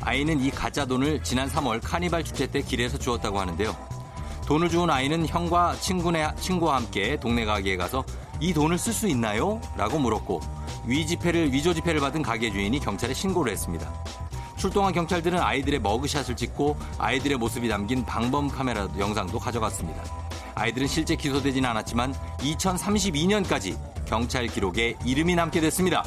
아이는 이 가짜 돈을 지난 3월 카니발 축제 때 길에서 주었다고 하는데요. 돈을 주운 아이는 형과 친구네, 친구와 함께 동네 가게에 가서 이 돈을 쓸 수 있나요? 라고 물었고 위지폐를 위조 지폐를 받은 가게 주인이 경찰에 신고를 했습니다. 출동한 경찰들은 아이들의 머그샷을 찍고 아이들의 모습이 담긴 방범 카메라 영상도 가져갔습니다. 아이들은 실제 기소되지는 않았지만 2032년까지 경찰 기록에 이름이 남게 됐습니다.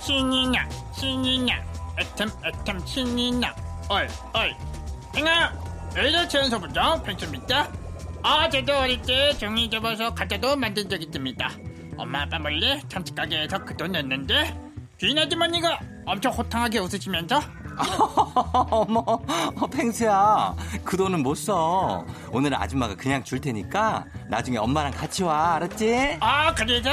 신이냐 신이냐 애템 애템 신이냐 얼 얼 행아 의료 체온소부정 펜스입니다 어제도 어릴 때 종이 접어서 가짜도 만든 적 있습니다 엄마 아빠 몰래 참치 가게에서 그 돈 냈는데 주인 아주머니가 엄청 호탕하게 웃으시면서 [LAUGHS] 어머, 어, 펭수야. 그 돈은 못 써. 오늘은 아줌마가 그냥 줄 테니까 나중에 엄마랑 같이 와. 알았지? 아, 그래죠?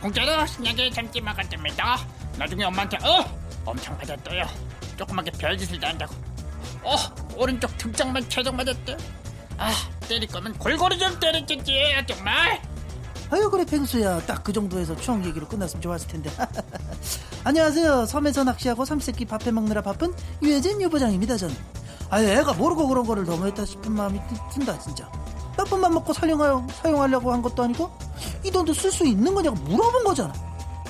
공짜로 신나게 참치 먹었답니다. 나중에 엄마한테, 어! 엄청 맞았어요. 조그맣게 별짓을 다 한다고. 어, 오른쪽 등짝만 최적 맞았대. 아, 때릴 거면 골고루 좀 때렸겠지, 정말. 아유 그래 펭수야. 딱 그 정도에서 추억 얘기로 끝났으면 좋았을 텐데. [LAUGHS] 안녕하세요. 섬에서 낚시하고 삼세끼 밥해 먹느라 바쁜 유해진 유부장입니다 저는 아유 애가 모르고 그런 거를 너무했다 싶은 마음이 든다 진짜. 나쁜 맘 먹고 사용하, 사용하려고 한 것도 아니고 이 돈도 쓸 수 있는 거냐고 물어본 거잖아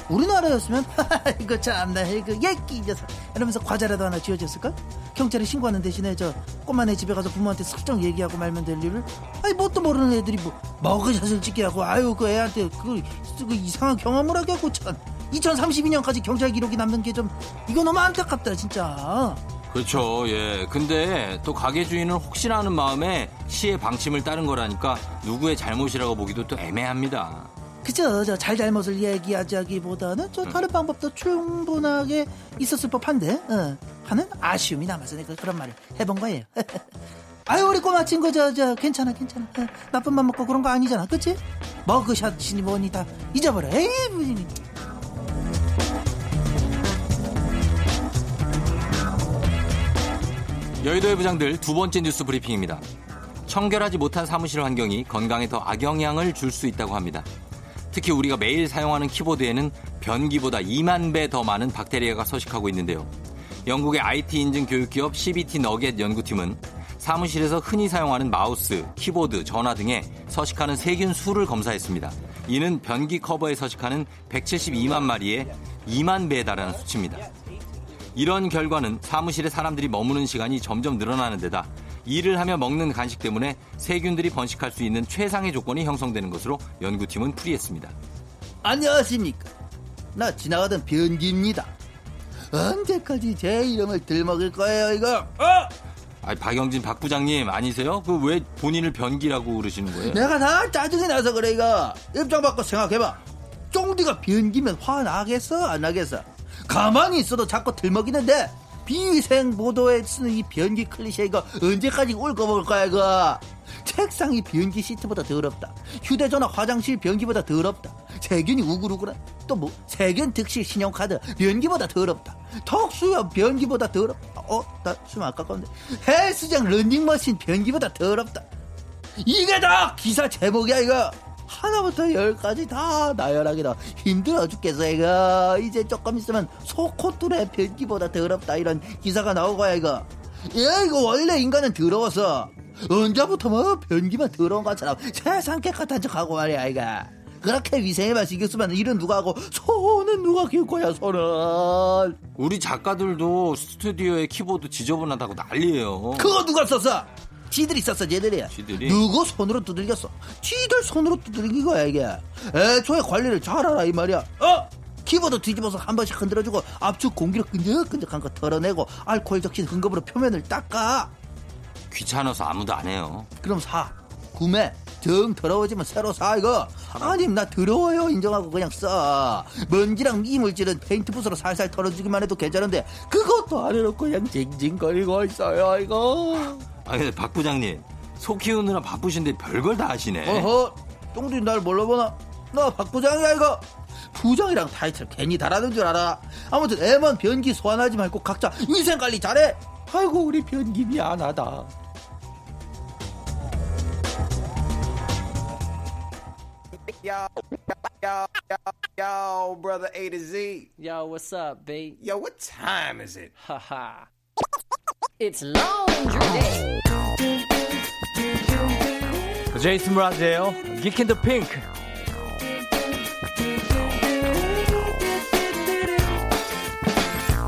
우리나라였으면 [LAUGHS] 이거 참나 이거 예끼 녀석 이러면서 과자라도 하나 쥐어줬을까? 경찰에 신고하는 대신에 저 꼬마네 집에 가서 부모한테 슬쩍 얘기하고 말면 될 일을 아니 뭣도 모르는 애들이 뭐 먹으샷을 찍게 하고 아유 그 애한테 그, 그 이상한 경험을 하게 하고 참 2032년까지 경찰 기록이 남는 게 좀 이거 너무 안타깝다 진짜 그렇죠, 예. 근데 또 가게 주인은 혹시나 하는 마음에 시의 방침을 따른 거라니까 누구의 잘못이라고 보기도 또 애매합니다. 그저 저 잘잘못을 얘기하자기보다는 저 다른 방법도 충분하게 있었을 법한데 어, 하는 아쉬움이 남아서 내가 그런 말을 해본 거예요. [LAUGHS] 아유 우리 꼬마 친구 저 저 괜찮아 괜찮아 어, 나쁜 맘 먹고 그런 거 아니잖아 그치? 머그샷이니 뭐니 다 잊어버려 에이 무슨 여의도의 부장들 두 번째 뉴스 브리핑입니다. 청결하지 못한 사무실 환경이 건강에 더 악영향을 줄 수 있다고 합니다. 특히 우리가 매일 사용하는 키보드에는 변기보다 2만 배 더 많은 박테리아가 서식하고 있는데요. 영국의 IT 인증 교육기업 CBT 너겟 연구팀은 사무실에서 흔히 사용하는 마우스, 키보드, 전화 등에 서식하는 세균 수를 검사했습니다. 이는 변기 커버에 서식하는 172만 마리의 2만 배에 달하는 수치입니다. 이런 결과는 사무실에 사람들이 머무는 시간이 점점 늘어나는 데다 일을 하며 먹는 간식 때문에 세균들이 번식할 수 있는 최상의 조건이 형성되는 것으로 연구팀은 풀이했습니다. 안녕하십니까 나 지나가던 변기입니다 언제까지 제 이름을 들먹을 거예요 이거 어? 아, 박영진 박 부장님 아니세요? 그 왜 본인을 변기라고 그러시는 거예요? 내가 다 짜증이 나서 그래 이거 입장 바꿔 생각해봐 쫑디가 변기면 화 나겠어 안 나겠어 가만히 있어도 자꾸 들먹이는데 비위생 보도에 쓰는 이 변기 클리셰 이거 언제까지 울거먹을 거야 이거? 책상이 변기 시트보다 더럽다. 휴대전화 화장실 변기보다 더럽다. 세균이 우글우글한 또뭐 세균 득실 신용카드 변기보다 더럽다. 턱수염 변기보다 더럽다 어나 숨 아까운데. 헬스장 런닝머신 변기보다 더럽다. 이게 다 기사 제목이야 이거 하나부터 열까지 다 나열하기 다 힘들어 죽겠어 이거. 이제 조금 있으면 소코뚜레 변기보다 더럽다 이런 기사가 나오고 야 이거. 야 이거 원래 인간은 더러워서 언제부터 뭐 변기만 더러운 것처럼 세상 깨끗한 척하고 말이야 이거. 그렇게 위생에만 신경 쓰면 일은 누가 하고 손은 누가 키울 거야 손은 우리 작가들도 스튜디오에 키보드 지저분하다고 난리예요. 그거 누가 썼어? 지들이 썼어, 쟤들이야. 지들이? 누구 손으로 두들겼어? 지들 손으로 두들긴 거야, 이게. 애초에 관리를 잘하라, 이 말이야. 어? 키보드 뒤집어서 한 번씩 흔들어주고 압축 공기로 끈적끈적한 거 털어내고 알코올 적신 흥겁으로 표면을 닦아. 귀찮아서 아무도 안 해요. 그럼 사. 구매. 정 더러워지면 새로 사, 이거. 아님, 나 더러워요. 인정하고 그냥 써. 먼지랑 이물질은 페인트 붓으로 살살 털어주기만 해도 괜찮은데, 그것도 안 해놓고 그냥 징징거리고 있어요, 이거. 아, 근데 박 부장님 소 키우느라 바쁘신데 별걸 다 하시네. 어허, 똥들이 날 뭘로 보나? 나 박 부장이야, 이거. 부장이랑 타이틀 괜히 달아는 줄 알아. 아무튼 애만 변기 소환하지 말고 각자 위생관리 잘해. 아이고, 우리 변기 미안하다. Yo, yo, yo, yo, brother A to Z. Yo, what's up, B? Yo, what time is it? Haha. it's laundry day. 제이슨 브라즈예요. Geek in the Pink.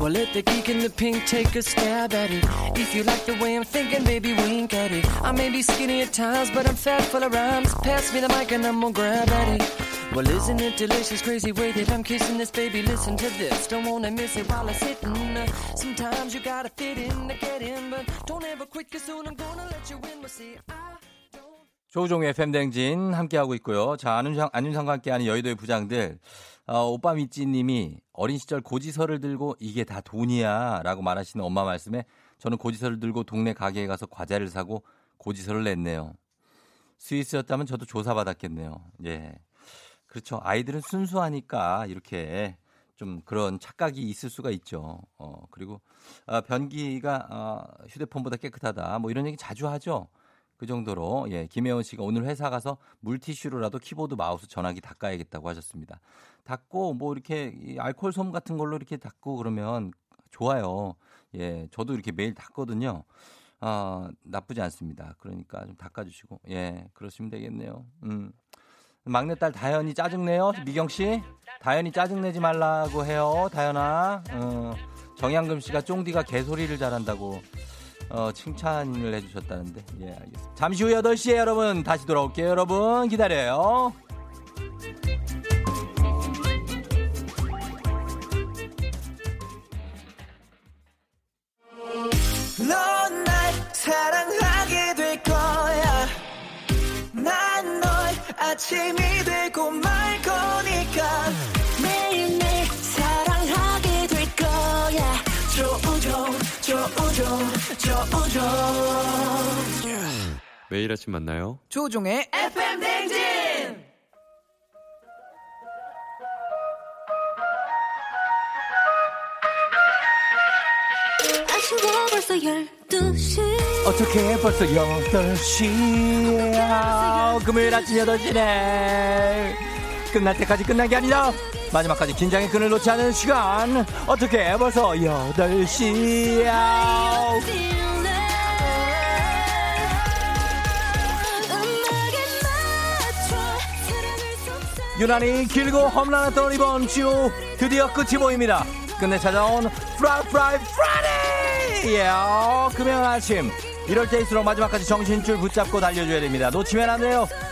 Well, let the geek in the pink take a stab at it. If you like the way I'm thinking, baby, wink at it. I may be skinny at times, but I'm fat full of rhymes. Pass me the mic and I'm gonna grab at it. Well, isn't it delicious, crazy way that I'm kissing this baby? Listen to this, don't wanna miss it while I'm sitting. Uh, sometimes you gotta fit in to get in, but don't ever quit, cause soon I'm gonna let you in. We'll see. I 조우종의 FM댕진 함께하고 있고요. 자, 안윤상, 안윤상과 함께하는 여의도의 부장들. 어, 오빠 미찌님이 어린 시절 고지서를 들고 이게 다 돈이야 라고 말하시는 엄마 말씀에 저는 고지서를 들고 동네 가게에 가서 과자를 사고 고지서를 냈네요. 스위스였다면 저도 조사받았겠네요. 예. 그렇죠. 아이들은 순수하니까 이렇게 좀 그런 착각이 있을 수가 있죠. 어, 그리고 어, 변기가 어, 휴대폰보다 깨끗하다. 뭐 이런 얘기 자주 하죠. 그 정도로 예 김혜원 씨가 오늘 회사 가서 물티슈로라도 키보드 마우스 전화기 닦아야겠다고 하셨습니다. 닦고 뭐 이렇게 알코올 솜 같은 걸로 이렇게 닦고 그러면 좋아요. 예 저도 이렇게 매일 닦거든요. 아 나쁘지 않습니다. 그러니까 좀 닦아주시고 예 그러시면 되겠네요. 음 막내딸 다현이 짜증내요 미경 씨 다현이 짜증내지 말라고 해요 다현아. 어, 정양금 씨가 쫑디가 개소리를 잘한다고. 어, 칭찬을 해주셨다는데. 예, 알겠습니다. 잠시 후 8시에 여러분 다시 돌아올게요. 여러분 기다려요. 아침이 되고 말 매일 아침 만나요. 조우종의 FM 댕진! 아쉬워 벌써 12시 어떻게 벌써 8시야. 금요일 아침 8시네. 끝날 때까지 끝난 게 아니라 마지막까지 긴장의 끈을 놓지 않은 시간. 어떻게 벌써 8시야. 유난히 길고 험난했던 이번 주 드디어 끝이 보입니다. 끝내 찾아온 Fri Fri Friday! 예, 금요일 아침 이럴 때일수록 마지막까지 정신줄 붙잡고 달려줘야 됩니다. 놓치면 안 돼요.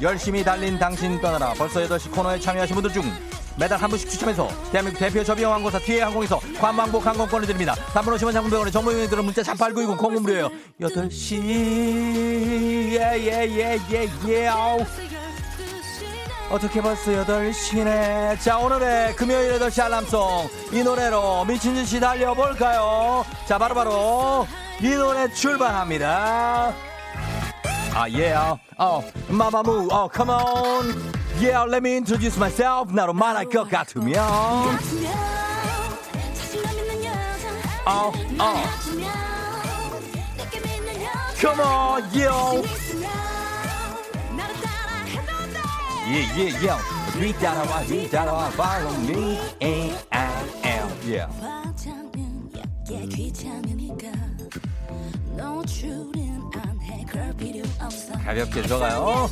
열심히 달린 당신 떠나라 벌써 8시 코너에 참여하신 분들 중 매달 한 분씩 추첨해서 대한민국 대표 저비용 항공사 티웨이 항공에서 관망복 항공권을 드립니다 단문 오시면 장군병원에 정보용이 들은 문자 3890 공금 무료예요 8시 예예 예 예 예 어떻게 벌써 8시네. 자, 오늘의 금요일 8시 알람송. 이 노래로 미친 듯이 달려볼까요? 자, 바로바로 이 노래 출발합니다. 아, yeah. 어, 마마무, 어, come on. Yeah, let me introduce myself. 나로 말할 것 같으면. 어, 어. Come on, yo. Yeah, yeah, yeah. We 따라와, we 따라와, follow me. A, I, L, yeah. 가볍게 들어가요.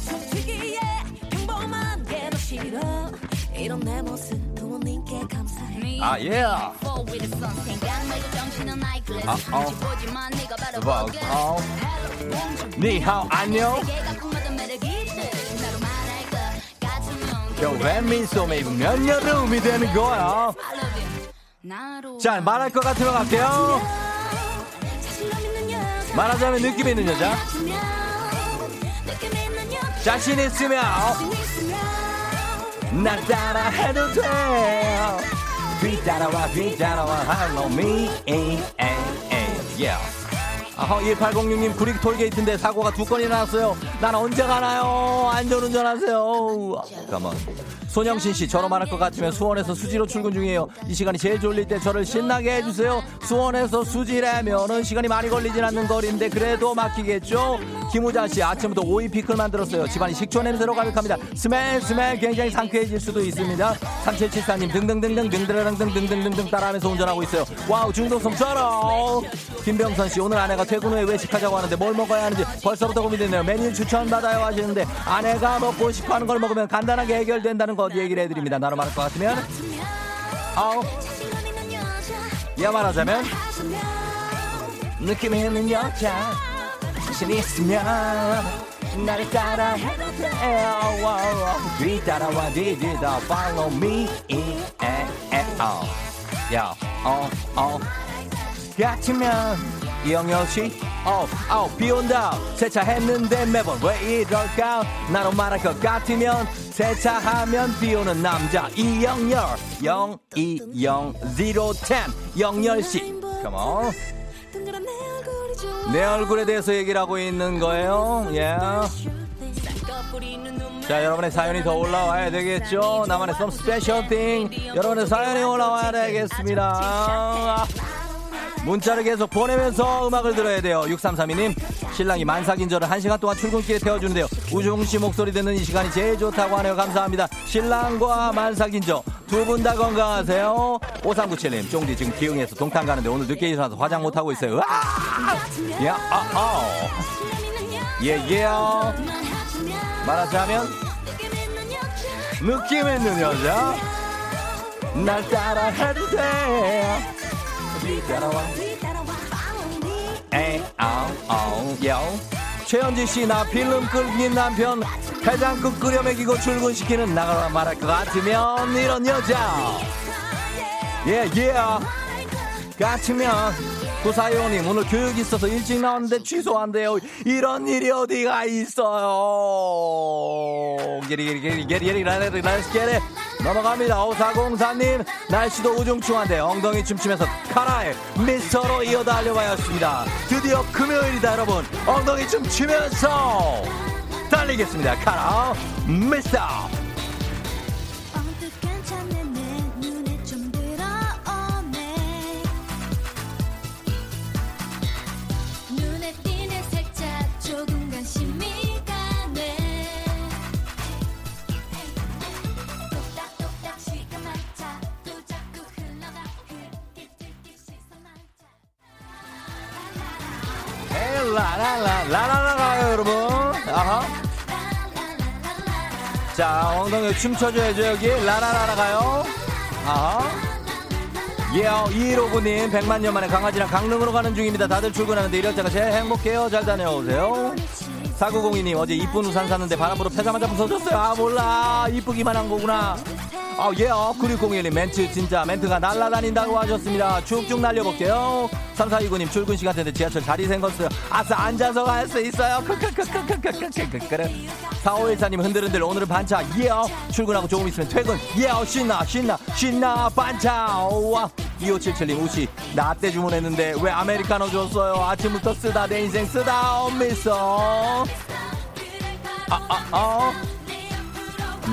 아, 예. 아, 어. 뭐, 어. 니하오, 안녕. 겨울엔 소매 입으면 여름이 되는 거야. 자, 말할 것 같으면 갈게요. 말하자면 느낌 있는 여자. 자신 있으면 나 따라 해도 돼. 뒤따라와 뒤따라와 Hello me yeah. 아하 1806님 구릭 톨게이트인데 사고가 두 건이 나왔어요. 난 언제 가나요? 안전운전하세요. 아, 잠깐만. 손영신 씨 저로 말할 것 같으면 수원에서 수지로 출근 중이에요. 이 시간이 제일 졸릴 때 저를 신나게 해주세요. 수원에서 수지라면은 시간이 많이 걸리진 않는 거리인데 그래도 막히겠죠? 김우자 씨 아침부터 오이 피클 만들었어요. 집안이 식초 냄새로 가득합니다. smell smell 굉장히 상쾌해질 수도 있습니다. 3774님 등등등등 등등등등 등등등등 따라하면서 운전하고 있어요. wow 중독성 쩔어. 김병선 씨 오늘 아내가 퇴근 후에 외식하자고 하는데 뭘 먹어야 하는지 벌써부터 고민되네요. 메뉴 추천받아요 하시는데 아내가 먹고 싶어 하는 걸 먹으면 간단하게 해결된다는 것 얘기를 해드립니다. 나로 말할 것 같으면 아우 야 말하자면 느낌 있는 여자 자신 있으면 나를 따라해 뒤따라와 뒤뒤다 follow me 야, 어, 어. 같으면 이영열 씨, 어, 어, 비 온다. 세차했는데 매번 왜 이럴까? 나로 말할 것 같으면 세차하면 비 오는 남자 이영열, 020 010 영열 씨, come 내 얼굴에 대해서 얘기를 하고 있는 거예요. 예. Yeah. 자, 여러분의 사연이 더 올라와야 되겠죠? 나만의 some special thing. 여러분의 사연이 올라와야 되겠습니다. 문자를 계속 보내면서 음악을 들어야 돼요. 6332님, 신랑이 만삭인절을 1시간 동안 출근길에 태워주는데요. 우종 씨 목소리 듣는 이 시간이 제일 좋다고 하네요. 감사합니다. 신랑과 만삭인절 두분 다 건강하세요. 5397님, 쫑디 지금 기흥에서 동탄 가는데 오늘 늦게 일어나서 화장 못하고 있어요. 야, 아, 아. 예, 예. 말하자면 느낌 있는 여자 날 따라 해도 돼 따라와 에이 아우 요 최현지 씨 나 필름 끓인 남편 해장국 끓여 먹이고 출근시키는 나가라 말할 것 같으면 이런 여자 예예 yeah, yeah. 같으면 구사위원님 오늘 교육 있어서 일찍 나왔는데 취소한대요. 이런 일이 어디가 있어요. 게리게리게리게리게리 라스게리 넘어갑니다. 오사공사님 날씨도 우중충한데 엉덩이 춤추면서 카라의 미스터로 이어 달려봐야습니다 드디어 금요일이다 여러분. 엉덩이 춤추면서 달리겠습니다. 카라 미스터. 라라라라라라라 여러분. 아하. 자 엉덩이 춤춰줘야죠 여기. 라라라라 가요. 아하. 예요 2159님 100만 년 만에 강아지랑 강릉으로 가는 중입니다. 다들 출근하는데 이럴 때가 제일 행복해요. 잘 다녀오세요 4902님 어제 이쁜 우산 샀는데 바람으로 펴자마자 부서졌어요 아 몰라 이쁘기만 한 거구나 아, 예, 어, 9601님 멘트 진짜 멘트가 날라다닌다고 하셨습니다. 쭉쭉 날려볼게요. 3429님 출근 시간 때인데 지하철 자리 생겼어요. 아싸, 앉아서 갈 수 있어요. 크크크크크크크크크크크. 4514님 흔들흔들 오늘은 반차. 예, 어, 출근하고 조금 있으면 퇴근. 예, 어, 신나, 신나, 신나, 반차. 와. 2577님 우시 나때 주문했는데 왜 아메리카노 줬어요? 아침부터 쓰다 내 인생 쓰다 엄미써 아아 아 아,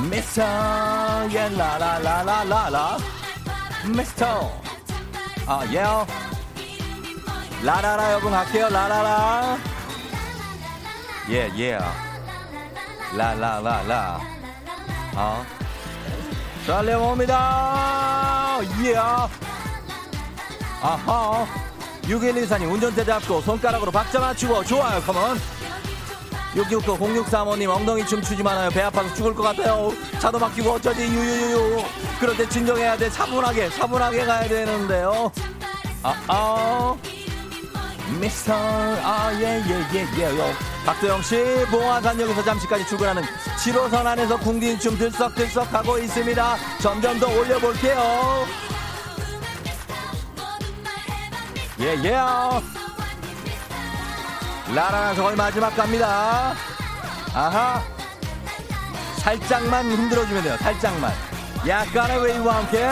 미스터 예 라라라라라라. 미스터. 아예. 라라라 여분 갈게요. 라라라. 예예. 라라라라. 어 달려봅니다. 예 아하. 6114님 운전대 잡고 손가락으로 박자 맞추고 좋아요 컴온 669 0635님 엉덩이 춤추지 말아요. 배 아파서 죽을 것 같아요. 차도 막히고 어쩌지? 유유유유. 때 진정해야 돼. 차분하게 차분하게 가야 되는데요. 아아 미스터 아예예예예요. 박도영씨 봉화산역에서 잠시까지 출근하는 7호선 안에서 궁디춤 들썩들썩 하고 있습니다. 점점 더 올려볼게요 예 예 라라나 저걸 마지막 갑니다. 아하. 살짝만 흔들어주면 돼요. 살짝만. 약간의 웨이브와 함께.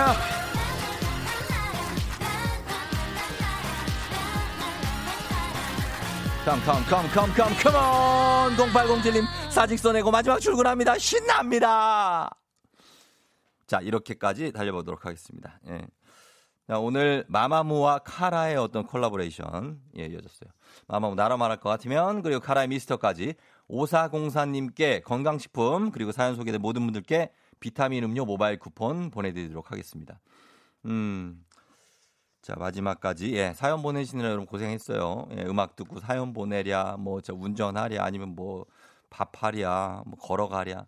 컴컴컴컴컴 컴온 0807님 사직서 내고 마지막 출근합니다 신납니다 자 이렇게까지 달려보도록 하겠습니다 예. 자, 오늘 마마무와 카라의 어떤 콜라보레이션 예, 이어졌어요 마마무 나라 말할 것 같으면 그리고 카라의 미스터까지 5404님께 건강식품 그리고 사연 소개된 모든 분들께 비타민 음료 모바일 쿠폰 보내드리도록 하겠습니다. 음, 자, 마지막까지, 예, 사연 보내시느라 여러분 고생했어요. 예, 음악 듣고 사연 보내랴, 뭐, 저 운전하랴, 아니면 뭐, 밥하랴, 뭐, 걸어가랴.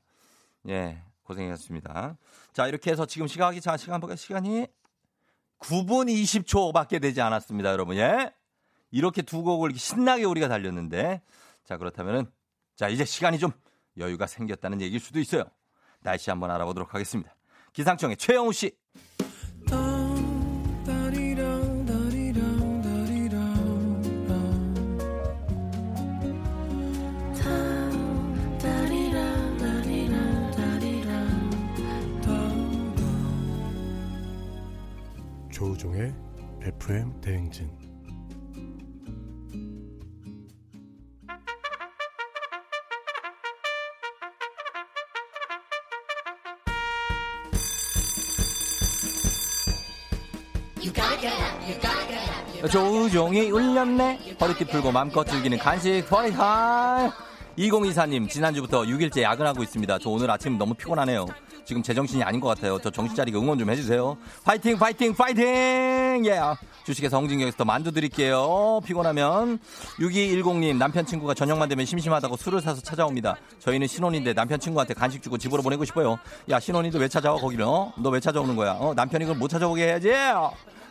예, 고생하셨습니다. 자, 이렇게 해서 지금 시각이, 자, 시간 시간이 9분 20초밖에 되지 않았습니다, 여러분. 예? 이렇게 두 곡을 신나게 우리가 달렸는데. 자, 그렇다면은, 자, 이제 시간이 좀 여유가 생겼다는 얘기일 수도 있어요. 날씨 한번 알아보도록 하겠습니다. 기상청의 최영우 씨. 조우종의 FM 대행진 조우종이 울렸네. 허리띠 풀고 맘껏 즐기는 간식 허리하이. 2024님, 지난주부터 6일째 야근하고 있습니다. 저 오늘 아침 너무 피곤하네요. 지금 제정신이 아닌 것 같아요. 저 정신 차리게 응원 좀 해주세요. 파이팅, 파이팅, 파이팅! 예. Yeah. 주식회사 홍진경에서 만두 드릴게요. 피곤하면. 6210님, 남편 친구가 저녁만 되면 심심하다고 술을 사서 찾아옵니다. 저희는 신혼인데 남편 친구한테 간식 주고 집으로 보내고 싶어요. 야, 신혼인데 왜 찾아와, 거기는? 어? 너 왜 찾아오는 거야? 어? 남편이 그걸 못 찾아오게 해야지!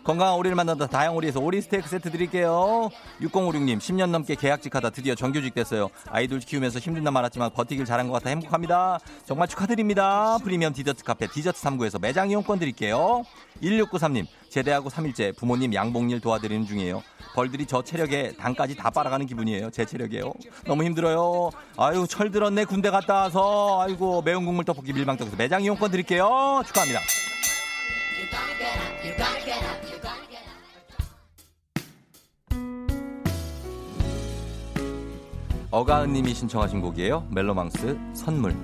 건강한 오리를 만난다 다향오리에서 오리 스테이크 세트 드릴게요. 6056님 10년 넘게 계약직하다 드디어 정규직 됐어요. 아이 둘 키우면서 힘든 날 많았지만 버티길 잘한 것 같아 행복합니다. 정말 축하드립니다. 프리미엄 디저트 카페 디저트 3구에서 매장 이용권 드릴게요. 1693님 제대하고 3일째 부모님 양복일 도와드리는 중이에요. 벌들이 저 체력에 당까지 다 빨아가는 기분이에요. 제 체력이에요. 너무 힘들어요. 아유 철 들었네 군대 갔다 와서 아이고 매운 국물 떡볶이 밀방떡에서 매장 이용권 드릴게요. 축하합니다. 어가은 님이 신청하신 곡이에요. 멜로망스 선물.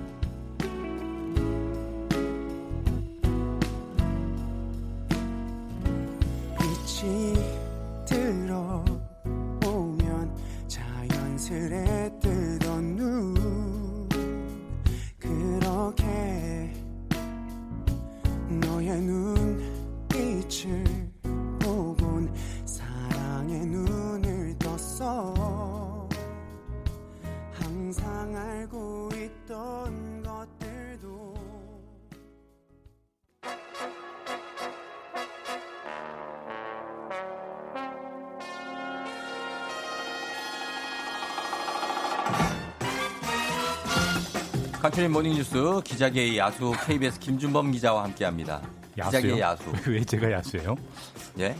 간추린 모닝뉴스 기자계의 야수 KBS 김준범 기자와 함께합니다. 기자계의 야수. [LAUGHS] 왜 제가 야수예요? 예?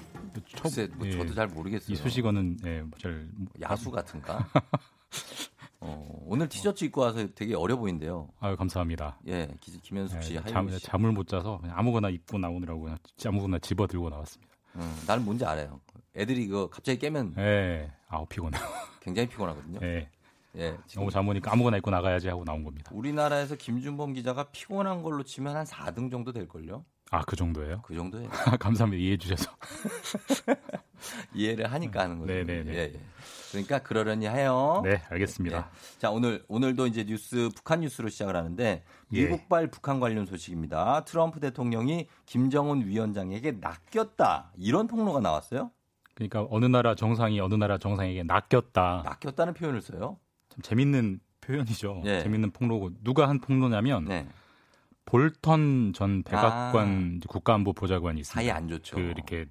글쎄, 뭐 저도 잘 모르겠어요. 이 수식어는 예, 잘 야수 같은가? [LAUGHS] 어, 오늘 티셔츠 입고 와서 되게 어려 보인대요. 아유 감사합니다. 예, 기, 김현숙 씨, 예, 잠, 씨. 잠을 못 자서 아무거나 입고 나오느라고 그냥 아무거나 집어 들고 나왔습니다. 음, 나는 뭔지 알아요. 애들이 이거 갑자기 깨면 예, 아우 피곤해. [LAUGHS] 굉장히 피곤하거든요. 예, 예, 지금 너무 잠 오니까 아무거나 입고 나가야지 하고 나온 겁니다. 우리나라에서 김준범 기자가 피곤한 걸로 치면 한 4등 정도 될 걸요. 아 그 정도예요? 그 정도예요. [LAUGHS] 감사합니다 이해해 주셔서. [LAUGHS] 이해를 하니까 하는 거죠. 네네네. 예, 예. 그러니까 그러려니 해요. 네 알겠습니다. 예. 자 오늘 오늘도 이제 뉴스 북한 뉴스로 시작을 하는데 예. 미국발 북한 관련 소식입니다. 트럼프 대통령이 김정은 위원장에게 낚였다 이런 폭로가 나왔어요. 그러니까 어느 나라 정상이 어느 나라 정상에게 낚였다. 낚였다는 표현을 써요. 참 재밌는 표현이죠. 예. 재밌는 폭로고 누가 한 폭로냐면 네. 볼턴 전 백악관 국가안보 보좌관이 있습니다. 아. 사이 안 좋죠. 그 이렇게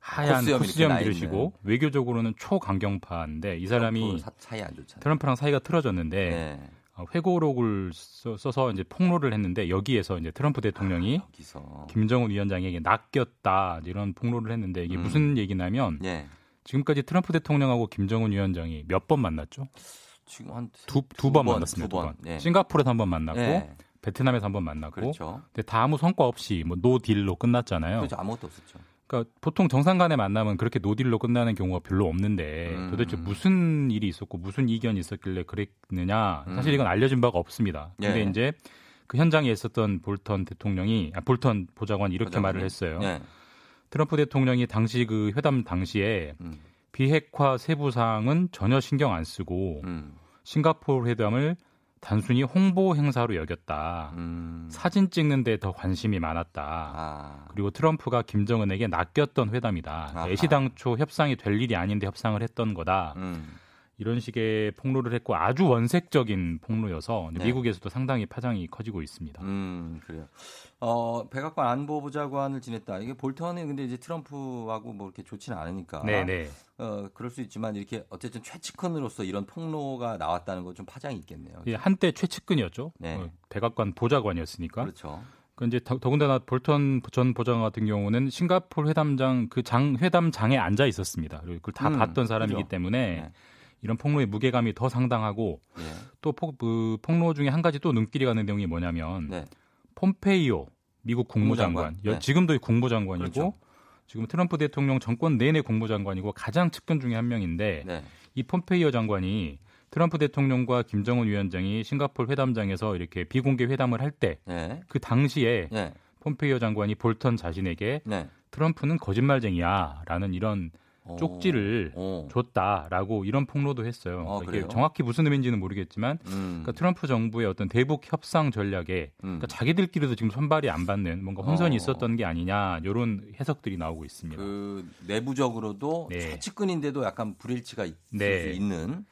하얀 코스염 들으시고. 외교적으로는 초강경파인데 이 사람이 트럼프 사, 사이 안 좋잖아요. 트럼프랑 사이가 틀어졌는데 네. 어, 회고록을 써- 써서 이제 폭로를 했는데 여기에서 이제 트럼프 대통령이 여기서 김정은 위원장에게 낚였다 이런 폭로를 했는데 이게 음. 무슨 얘기냐면 예. 지금까지 트럼프 대통령하고 김정은 위원장이 몇 번 만났죠? 지금 한두두두번 번, 만났습니다. 두두 번. 번. 예. 싱가포르에서 한 번 만났고 예. 베트남에서 한 번 만났고 그렇죠. 근데 다 아무 성과 없이 뭐 no deal로 끝났잖아요. 그렇죠. 아무것도 없었죠. 그러니까 보통 정상 간의 만남은 그렇게 no deal로 끝나는 경우가 별로 없는데 음. 도대체 무슨 일이 있었고 무슨 이견이 있었길래 그랬느냐 사실 음. 이건 알려진 바가 없습니다. 근데 예. 이제 그 현장에 있었던 볼턴 대통령이 아, 볼턴 보좌관이 이렇게 보좌관이. 말을 했어요. 예. 트럼프 대통령이 당시 그 회담 당시에 음. 비핵화 세부 사항은 전혀 신경 안 쓰고 음. 싱가포르 회담을 단순히 홍보 행사로 여겼다. 음. 사진 찍는 데 더 관심이 많았다. 아. 그리고 트럼프가 김정은에게 낚였던 회담이다. 애시당초 협상이 될 일이 아닌데 협상을 했던 거다. 음. 이런 식의 폭로를 했고 아주 원색적인 폭로여서 네. 미국에서도 상당히 파장이 커지고 있습니다. 음, 그래요. 어, 백악관 안보부 장관을 지냈다. 이게 볼턴은 근데 이제 트럼프하고 뭐 이렇게 좋지는 않으니까. 네 네. 어, 그럴 수 있지만 이렇게 어쨌든 최측근으로서 이런 폭로가 나왔다는 건 좀 파장이 있겠네요. 예, 한때 최측근이었죠. 네. 어, 백악관 보좌관이었으니까. 그렇죠. 그 이제 더- 더군다나 볼턴 전 보좌관 같은 경우는 싱가포르 회담장 그 장 회담장에 앉아 있었습니다. 그리고 그걸 다 음, 봤던 사람이기 그죠. 때문에 네. 이런 폭로의 무게감이 더 상당하고 예. 또 폭, 그 폭로 중에 한 가지 또 눈길이 가는 내용이 뭐냐면 네. 폼페이오 미국 국무장관, 국무장관. 여- 네. 지금도 국무장관이고 그렇죠. 지금 트럼프 대통령 정권 내내 국무장관이고 가장 측근 중에 한 명인데 네. 이 폼페이오 장관이 트럼프 대통령과 김정은 위원장이 싱가포르 회담장에서 이렇게 비공개 회담을 할 때그 네. 당시에 네. 폼페이오 장관이 볼턴 자신에게 네. 트럼프는 거짓말쟁이야라는 이런 어. 쪽지를 어. 줬다라고 이런 폭로도 했어요. 어, 이게 그래요? 정확히 무슨 의미인지는 모르겠지만 음. 그러니까 트럼프 정부의 어떤 대북 협상 전략에 음. 그러니까 자기들끼리도 지금 선발이 안 받는 뭔가 혼선이 어. 있었던 게 아니냐 이런 해석들이 나오고 있습니다. 그 내부적으로도 네. 최측근인데도 약간 불일치가 있을 네. 수 있는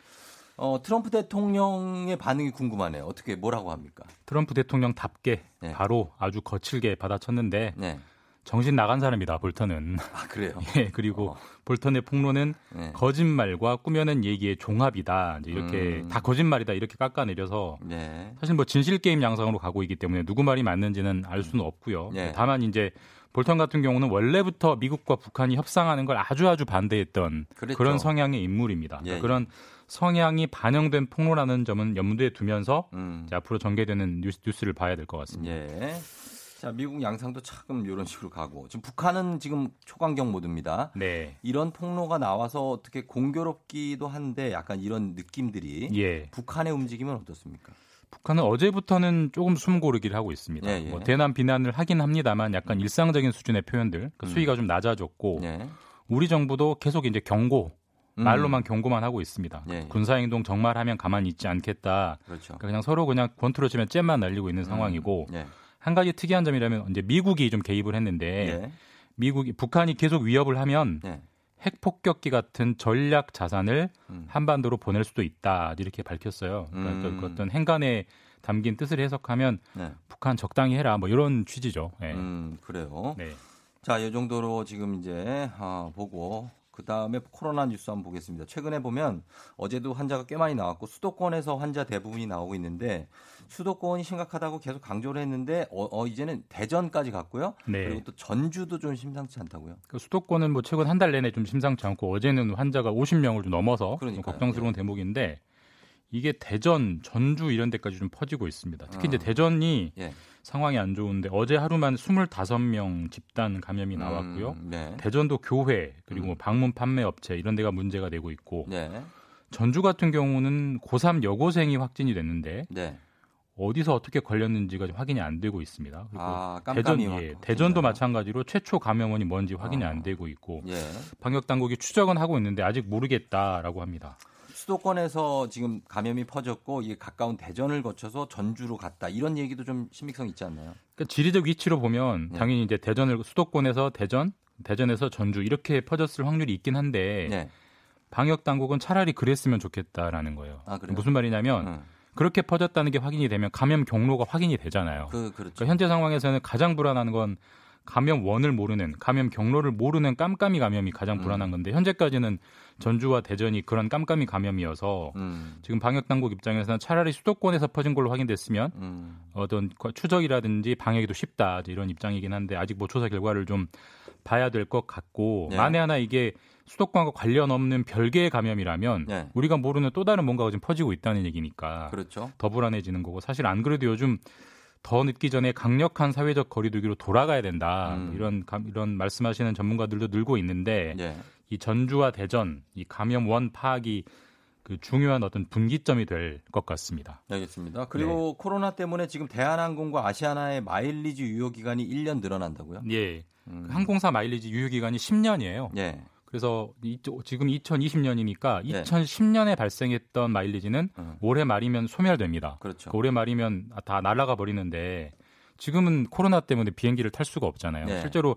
어, 트럼프 대통령의 반응이 궁금하네요. 어떻게 뭐라고 합니까? 트럼프 대통령답게 네. 바로 아주 거칠게 받아쳤는데 네. 정신 나간 사람이다 볼턴은. 아 그래요. [LAUGHS] 예, 그리고 어. 볼턴의 폭로는 네. 거짓말과 꾸며낸 얘기의 종합이다. 이제 이렇게 음. 다 거짓말이다 이렇게 깎아내려서 네. 사실 뭐 진실 게임 양상으로 가고 있기 때문에 누구 말이 맞는지는 알 수는 없고요. 네. 다만 이제 볼턴 같은 경우는 원래부터 미국과 북한이 협상하는 걸 아주 아주 반대했던 그랬죠. 그런 성향의 인물입니다. 예, 예. 그런 성향이 반영된 폭로라는 점은 염두에 두면서 음. 앞으로 전개되는 뉴스, 뉴스를 봐야 될 것 같습니다. 예. 자, 미국 양상도 차금 이런 식으로 가고 지금 북한은 지금 초강경 모드입니다. 네. 이런 폭로가 나와서 어떻게 공교롭기도 한데 약간 이런 느낌들이 예. 북한의 움직임은 어떻습니까? 북한은 어제부터는 조금 숨 고르기를 하고 있습니다. 예, 예. 뭐 대남 비난을 하긴 합니다만 약간 일상적인 수준의 표현들, 음. 수위가 좀 낮아졌고 네. 우리 정부도 계속 이제 경고, 음. 말로만 경고만 하고 있습니다. 예, 예. 군사 행동 정말 하면 가만히 있지 않겠다. 그렇죠. 그러니까 그냥 서로 그냥 권투로 치면 잼만 날리고 있는 상황이고 예. 한 가지 특이한 점이라면 이제 미국이 좀 개입을 했는데 예. 미국이 북한이 계속 위협을 하면 예. 핵 폭격기 같은 전략 자산을 음. 한반도로 보낼 수도 있다 이렇게 밝혔어요. 그러니까 음. 그 어떤 행간에 담긴 뜻을 해석하면 네. 북한 적당히 해라 뭐 이런 취지죠. 예. 음, 그래요. 네. 자, 이 정도로 지금 이제 아, 보고 그 다음에 코로나 뉴스 한번 보겠습니다. 최근에 보면 어제도 환자가 꽤 많이 나왔고 수도권에서 환자 대부분이 나오고 있는데 수도권이 심각하다고 계속 강조를 했는데 어, 어, 이제는 대전까지 갔고요. 네. 그리고 또 전주도 좀 심상치 않다고요. 그 수도권은 뭐 최근 한 달 내내 좀 심상치 않고 어제는 환자가 50명을 좀 넘어서 좀 그러니까요. 걱정스러운 대목인데 이게 대전, 전주 이런 데까지 좀 퍼지고 있습니다. 특히 이제 아. 대전이 예. 상황이 안 좋은데 어제 하루만 25명 집단 감염이 나왔고요. 음, 네. 대전도 교회 그리고 음. 뭐 방문 판매 업체 이런 데가 문제가 되고 있고 네. 전주 같은 경우는 고3 여고생이 확진이 됐는데 네. 어디서 어떻게 걸렸는지가 좀 확인이 안 되고 있습니다. 그리고 아, 대전, 예, 확- 대전도? 마찬가지로 최초 감염원이 뭔지 확인이 아. 안 되고 있고 예. 방역 당국이 추적은 하고 있는데 아직 모르겠다라고 합니다. 수도권에서 지금 감염이 퍼졌고 이게 가까운 대전을 거쳐서 전주로 갔다 이런 얘기도 좀 신빙성 있지 않나요? 그러니까 지리적 위치로 보면 네. 당연히 이제 대전을 수도권에서 대전, 대전에서 전주 이렇게 퍼졌을 확률이 있긴 한데 네. 방역 당국은 차라리 그랬으면 좋겠다라는 거예요. 아? 무슨 말이냐면 음. 그렇게 퍼졌다는 게 확인이 되면 감염 경로가 확인이 되잖아요. 그 그렇죠. 그러니까 현재 상황에서는 가장 불안한 건 감염 원을 모르는 감염 경로를 모르는 깜깜이 감염이 가장 불안한 건데 현재까지는 전주와 대전이 그런 깜깜이 감염이어서 음. 지금 방역 당국 입장에서는 차라리 수도권에서 퍼진 걸로 확인됐으면 음. 어떤 추적이라든지 방역이 더 쉽다 이런 입장이긴 한데 아직 뭐 조사 결과를 좀 봐야 될 것 같고 네. 만에 하나 이게 수도권과 관련 없는 별개의 감염이라면 네. 우리가 모르는 또 다른 뭔가가 지금 퍼지고 있다는 얘기니까 그렇죠. 더 불안해지는 거고 사실 안 그래도 요즘 더 늦기 전에 강력한 사회적 거리두기로 돌아가야 된다 음. 이런 감- 이런 말씀하시는 전문가들도 늘고 있는데 예. 이 전주와 대전 이 감염 원 파악이 그 중요한 어떤 분기점이 될 것 같습니다. 알겠습니다. 그리고 코로나 때문에 지금 대한항공과 아시아나의 마일리지 유효 기간이 1년 늘어난다고요? 예. 음. 항공사 마일리지 유효 기간이 10년이에요. 예. 그래서 이, 지금 2020년이니까 네. 2010년에 발생했던 마일리지는 음. 올해 말이면 소멸됩니다. 그렇죠. 올해 말이면 다 날아가 버리는데 지금은 코로나 때문에 비행기를 탈 수가 없잖아요. 네. 실제로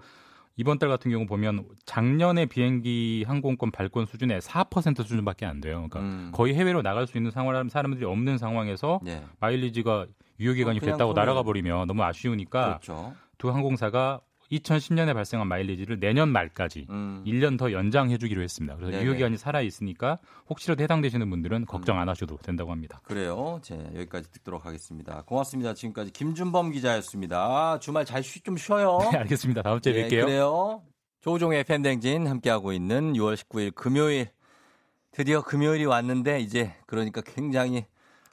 이번 달 같은 경우 보면 작년에 비행기 항공권 발권 수준의 4% 수준밖에 안 돼요. 그러니까 음. 거의 해외로 나갈 수 있는 상황 사람들이 없는 상황에서 네. 마일리지가 유효 기간이 어, 됐다고 소멸. 날아가 버리면 너무 아쉬우니까 그렇죠. 두 항공사가 2010년에 발생한 마일리지를 내년 말까지 음. 1년 더 연장해 주기로 했습니다. 그래서 네네. 유효 기간이 살아 있으니까 혹시라도 해당되시는 분들은 걱정 안 하셔도 된다고 합니다. 그래요. 제 여기까지 듣도록 하겠습니다. 고맙습니다. 지금까지 김준범 기자였습니다. 주말 잘 좀 쉬어요. [LAUGHS] 네, 알겠습니다. 다음 주에 예, 뵐게요. 그래요. 조종의 팬댕진 함께하고 있는 6월 19일 금요일 드디어 금요일이 왔는데 이제 그러니까 굉장히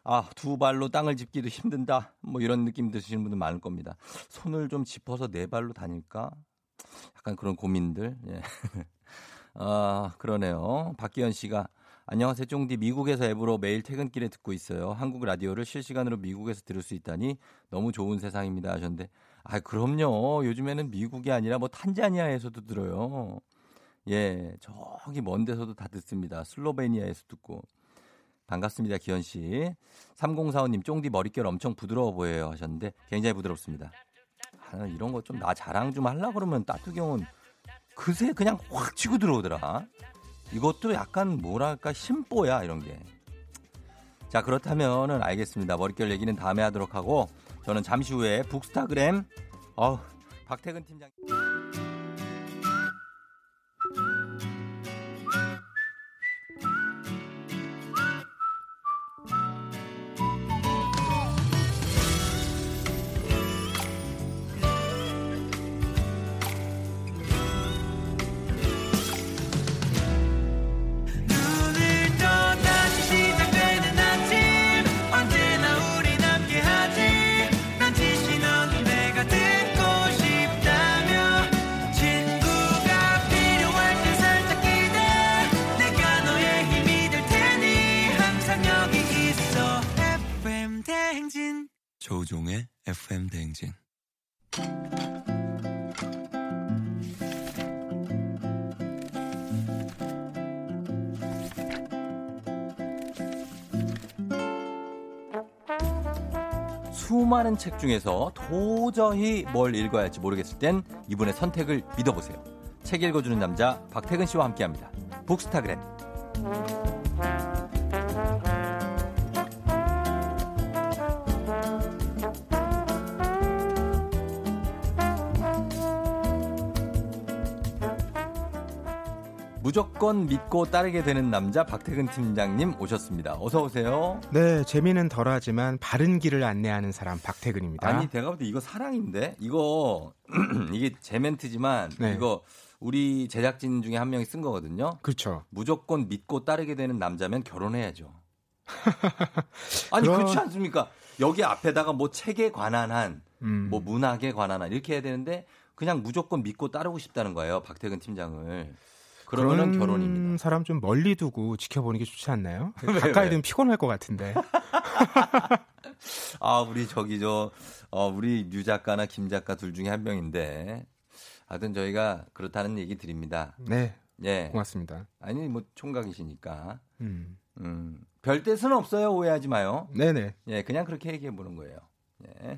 아, 두 발로 땅을 짚기도 힘든다. 뭐 이런 느낌 드시는 분들 많을 겁니다. 손을 좀 짚어서 네 발로 다닐까? 약간 그런 고민들. 예. [LAUGHS] 아, 그러네요. 박기현 씨가 안녕하세요. 쫑디 미국에서 앱으로 매일 퇴근길에 듣고 있어요. 한국 라디오를 실시간으로 미국에서 들을 수 있다니 너무 좋은 세상입니다 하셨는데 아, 그럼요. 요즘에는 미국이 아니라 뭐 탄자니아에서도 들어요. 예, 저기 먼 데서도 다 듣습니다. 슬로베니아에서 듣고. 반갑습니다, 기현 씨. 3045님, 쫑디 머릿결 엄청 부드러워 보여요 하셨는데 굉장히 부드럽습니다. 아, 이런 거 좀 나 자랑 좀 하려고 그러면 따뚜기 형은 그새 그냥 확 치고 들어오더라. 이것도 약간 뭐랄까 심보야 이런 게. 자 그렇다면은 알겠습니다. 머릿결 얘기는 다음에 하도록 하고 저는 잠시 후에 북스타그램 어 박태근 팀장. 수많은 책 중에서 도저히 뭘 읽어야 할지 모르겠을 땐 이분의 선택을 믿어보세요. 책 읽어주는 남자 박태근 씨와 함께합니다. 북스타그램. 무조건 믿고 따르게 되는 남자 박태근 팀장님 오셨습니다. 어서 오세요. 네, 재미는 덜하지만 바른 길을 안내하는 사람 박태근입니다. 아니 내가 볼 때 이거 사랑인데 이거 [CLEARS THROAT] 이게 제 멘트지만 네. 이거 우리 제작진 중에 한 명이 쓴 거거든요. 그렇죠. 무조건 믿고 따르게 되는 남자면 결혼해야죠. [LAUGHS] 아니 그런- 그렇지 않습니까? 여기 앞에다가 뭐 책에 관한 한, 음. 뭐 문학에 관한 한 이렇게 해야 되는데 그냥 무조건 믿고 따르고 싶다는 거예요. 박태근 팀장을. 그러면은 그런 결혼입니다. 사람 좀 멀리 두고 지켜보는 게 좋지 않나요? 왜, [LAUGHS] 가까이 왜? 두면 피곤할 것 같은데. [LAUGHS] 아, 우리 저기 저 어, 우리 류 작가나 김 작가 둘 중에 한 명인데 하여튼 저희가 그렇다는 얘기 드립니다. 네. 예. 고맙습니다. 아니 뭐 총각이시니까. 음. 음. 별 뜻은 없어요. 오해하지 마요. 네네. 예, 그냥 그렇게 얘기해 보는 거예요. 예.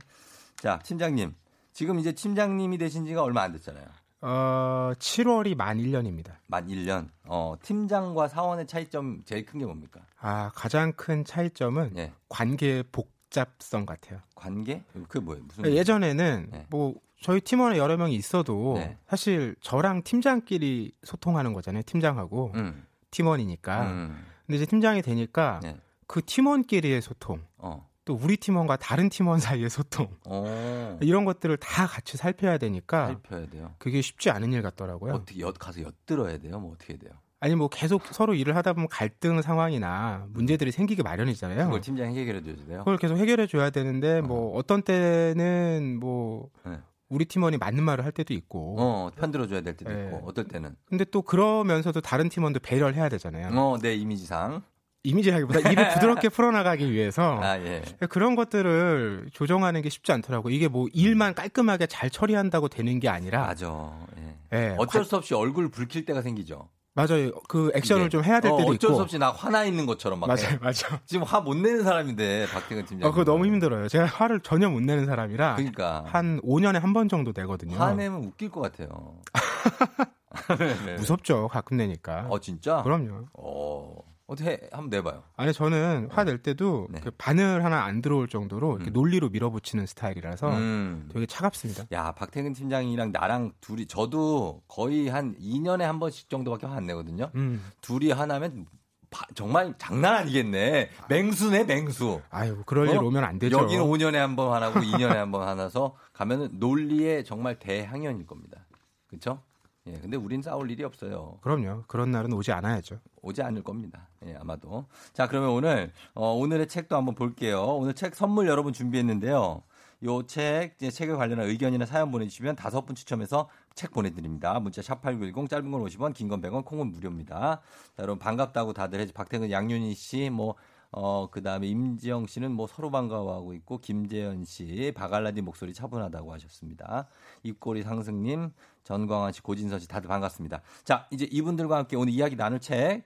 자, 팀장님. 지금 이제 팀장님이 되신 지가 얼마 안 됐잖아요. 어, 7월이 만 1년입니다. 만 1년. 어, 팀장과 사원의 차이점 제일 큰 게 뭡니까? 아, 가장 큰 차이점은 예. 관계의 복잡성 같아요. 관계? 그게 뭐예요? 무슨 그러니까 예전에는 네. 뭐 저희 팀원에 여러 명이 있어도 네. 사실 저랑 팀장끼리 소통하는 거잖아요. 팀장하고 음. 팀원이니까. 음. 근데 이제 팀장이 되니까 네. 그 팀원끼리의 소통, 어. 또 우리 팀원과 다른 팀원 사이의 소통 어. 이런 것들을 다 같이 살펴야 되니까 살펴야 돼요. 그게 쉽지 않은 일 같더라고요. 어떻게 엿 가서 엿들어야 돼요? 뭐 어떻게 돼요? 아니 뭐 계속 서로 일을 하다 보면 갈등 상황이나 문제들이 생기기 마련이잖아요. 그걸 팀장이 해결해 줘야 돼요. 그걸 계속 해결해 줘야 되는데 뭐 어떤 때는 뭐 네. 우리 팀원이 맞는 말을 할 때도 있고. 어, 편 들어 줘야 될 때도 네. 있고, 어떨 때는. 근데 또 그러면서도 다른 팀원도 배려를 해야 되잖아요. 어, 내 이미지상. 이미지라기보다 일을 [LAUGHS] 부드럽게 풀어나가기 위해서 아, 예. 그런 것들을 조정하는 게 쉽지 않더라고. 이게 뭐 일만 깔끔하게 잘 처리한다고 되는 게 아니라 맞아. 예. 예, 어쩔 관- 수 없이 얼굴 붉힐 때가 생기죠. 맞아요. 그 액션을. 좀 해야 될 어, 때도 어쩔 있고. 수 없이 나 화나 있는 것처럼 막. 맞아요, 해. 맞아요. 지금 화 못 내는 사람인데 박태근 팀장. 어, 그거 너무 힘들어요. 제가 화를 전혀 못 내는 사람이라 그러니까 한 5년에 한 번 정도 내거든요. 화내면 웃길 것 같아요. [LAUGHS] [LAUGHS] 네. 무섭죠. 가끔 내니까. 어 진짜? 그럼요. 어 어떻게 해? 한번 내봐요. 아니 저는 화낼 때도 네. 그 바늘 하나 안 들어올 정도로 이렇게 논리로 밀어붙이는 스타일이라서 음. 되게 차갑습니다. 야 박태근 팀장이랑 나랑 둘이 저도 거의 한 2년에 한 번씩 정도밖에 화 안 내거든요. 음. 둘이 하나면 바- 정말 장난 아니겠네. 맹수네 맹수. 아유 그럴 일 어? 오면 안 되죠. 여기는 5년에 한 번 하나고 2년에 한 번 하나서 가면은 논리의 정말 대항연일 겁니다. 그렇죠? 예, 근데 우린 싸울 일이 없어요. 그럼요. 그런 날은 오지 않아야죠. 오지 않을 겁니다. 예, 아마도. 자, 그러면 오늘 어, 오늘의 책도 한번 볼게요. 오늘 책 선물 여러분 준비했는데요. 요 책, 이제 책에 관련한 의견이나 사연 보내주시면 다섯 분 추첨해서 책 보내드립니다. 문자 샵8910 짧은 건 50원, 긴 건 100원, 콩은 무료입니다. 자, 여러분 반갑다고 다들 해주 박태근, 양윤희 씨, 뭐, 어, 그 다음에 임지영 씨는 뭐 서로 반가워하고 있고, 김재현 씨, 박알라딘 목소리 차분하다고 하셨습니다. 입꼬리 상승님, 전광환 씨, 고진선 씨 다들 반갑습니다. 자, 이제 이분들과 함께 오늘 이야기 나눌 책,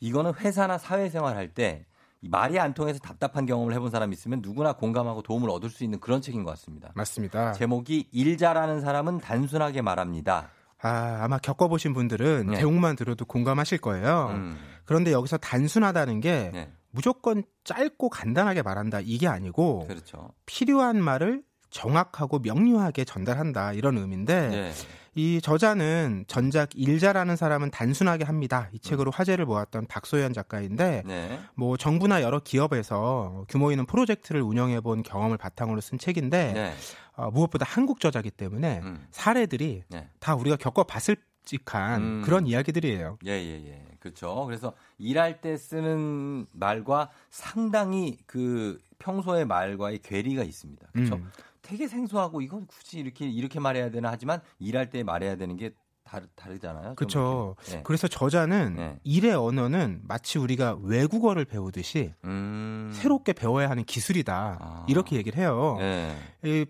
이거는 회사나 사회생활 할 때 말이 안 통해서 답답한 경험을 해본 사람이 있으면 누구나 공감하고 도움을 얻을 수 있는 그런 책인 것 같습니다. 맞습니다. 제목이 일 잘하는 사람은 단순하게 말합니다. 아, 아마 겪어보신 분들은 네. 제목만 들어도 공감하실 거예요. 음. 그런데 여기서 단순하다는 게 네. 무조건 짧고 간단하게 말한다 이게 아니고 그렇죠. 필요한 말을 정확하고 명료하게 전달한다 이런 의미인데 네. 이 저자는 전작 일자라는 사람은 단순하게 합니다. 이 책으로 화제를 모았던 박소연 작가인데 네. 뭐 정부나 여러 기업에서 규모 있는 프로젝트를 운영해 본 경험을 바탕으로 쓴 책인데 네. 어, 무엇보다 한국 저자기 때문에 음. 사례들이 네. 다 우리가 겪어봤을 직한 음. 그런 이야기들이에요. 예, 예, 예. 그렇죠. 그래서 일할 때 쓰는 말과 상당히 그 평소의 말과의 괴리가 있습니다. 그렇죠. 음. 되게 생소하고 이건 굳이 이렇게 이렇게 말해야 되나 하지만 일할 때 말해야 되는 게 다르, 다르잖아요. 좀 그렇죠. 네. 그래서 저자는 네. 일의 언어는 마치 우리가 외국어를 배우듯이 음. 새롭게 배워야 하는 기술이다. 아. 이렇게 얘기를 해요. 네. 이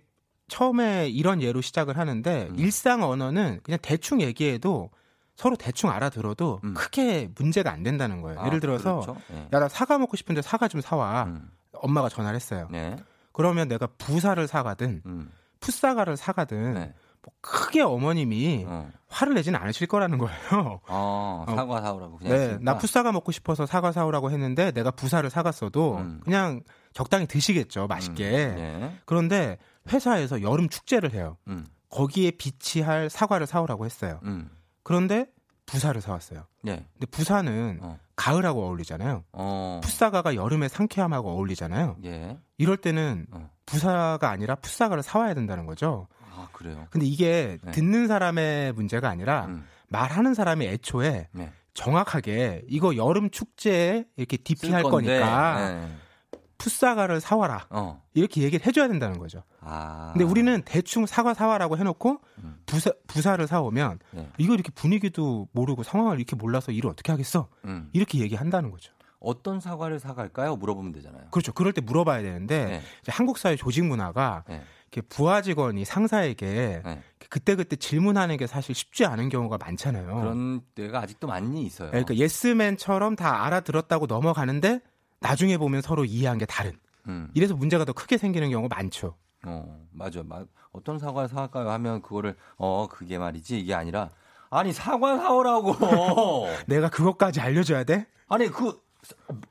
처음에 이런 예로 시작을 하는데 음. 일상 언어는 그냥 대충 얘기해도 서로 대충 알아들어도 음. 크게 문제가 안 된다는 거예요. 아, 예를 들어서 그렇죠. 네. 야나 사과 먹고 싶은데 사과 좀 사와. 음. 엄마가 전화를 했어요. 네. 그러면 내가 부사를 사가든 음. 풋사과를 사가든 네. 뭐 크게 어머님이 어. 화를 내지는 않으실 거라는 거예요. 어, [LAUGHS] 어. 사과 사오라고 그냥 네, 했으니까. 나 풋사과 먹고 싶어서 사과 사오라고 했는데 내가 부사를 사갔어도 음. 그냥 적당히 드시겠죠, 맛있게. 음. 네. 그런데 회사에서 여름 축제를 해요. 음. 거기에 비치할 사과를 사오라고 했어요. 음. 그런데 부사를 사왔어요. 네. 근데 부사는 어. 가을하고 어울리잖아요. 어. 풋사과가 여름의 상쾌함하고 어울리잖아요. 예. 이럴 때는 어. 부사가 아니라 풋사과를 사와야 된다는 거죠. 아, 그래요. 근데 이게 네. 듣는 사람의 문제가 아니라 음. 말하는 사람이 애초에 네. 정확하게 이거 여름 축제에 이렇게 건데, 거니까 네. 풋사과를 사와라. 어. 이렇게 얘기를 해줘야 된다는 거죠. 아. 근데 우리는 대충 사과 사와라고 해놓고 음. 부사, 부사를 사오면 네. 이거 이렇게 분위기도 모르고 상황을 이렇게 몰라서 일을 어떻게 하겠어? 음. 이렇게 얘기한다는 거죠. 어떤 사과를 사갈까요? 물어보면 되잖아요. 그렇죠. 그럴 때 물어봐야 되는데 네. 한국 사회 조직 문화가 네. 이렇게 부하 직원이 상사에게 네. 그때그때 질문하는 게 사실 쉽지 않은 경우가 많잖아요. 그런 때가 아직도 많이 있어요. 그러니까 예스맨처럼 다 알아들었다고 넘어가는데 나중에 보면 서로 이해한 게 다른. 음. 이래서 문제가 더 크게 생기는 경우가 많죠. 어, 맞아. 마, 어떤 사과를 사갈까요? 하면 그거를 어, 그게 말이지. 이게 아니라 아니, 사과 사오라고. [LAUGHS] 내가 그것까지 알려줘야 돼? 아니, 그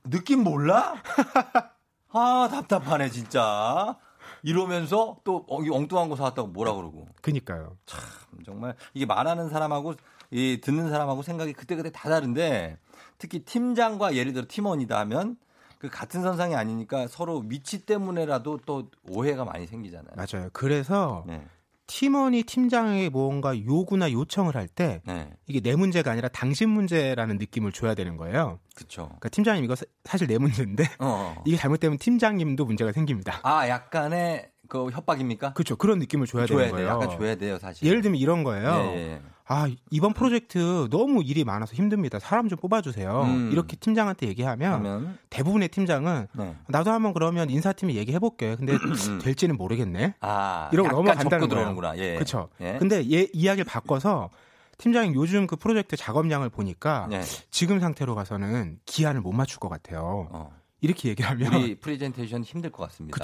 느낌 몰라? [LAUGHS] 아, 답답하네, 진짜. 이러면서 또 엉뚱한 거 사왔다고 뭐라 그러고. 그니까요. 참, 정말 이게 말하는 사람하고 이 듣는 사람하고 생각이 그때그때 다 다른데 특히 팀장과 예를 들어 팀원이다 하면 그 같은 선상이 아니니까 서로 위치 때문에라도 또 오해가 많이 생기잖아요. 맞아요. 그래서 네. 팀원이 팀장에게 뭔가 요구나 요청을 할때 네. 이게 내 문제가 아니라 당신 문제라는 느낌을 줘야 되는 거예요. 그렇죠. 그러니까 팀장님 이거 사- 사실 내 문제인데 어, 어. [LAUGHS] 이게 잘못되면 팀장님도 문제가 생깁니다. 아, 약간의 그 협박입니까? 그렇죠. 그런 느낌을 줘야, 줘야 되는 돼요. 거예요. 약간 줘야 돼요, 사실. 예를 들면 이런 거예요. 예, 예. 아, 이번 프로젝트 너무 일이 많아서 힘듭니다. 사람 좀 뽑아주세요. 음. 이렇게 팀장한테 얘기하면 하면 대부분의 팀장은 네. 나도 한번 그러면 인사팀에 얘기해볼게. 근데 될지는 모르겠네. 아, 이러고 넘어간다는 거예요. 예. 그렇죠. 예. 근데 얘 이야기를 바꿔서 팀장님 요즘 그 프로젝트 작업량을 보니까 네. 지금 상태로 가서는 기한을 못 맞출 것 같아요. 이렇게 얘기를 하면 우리 프레젠테이션 힘들 것 같습니다. 그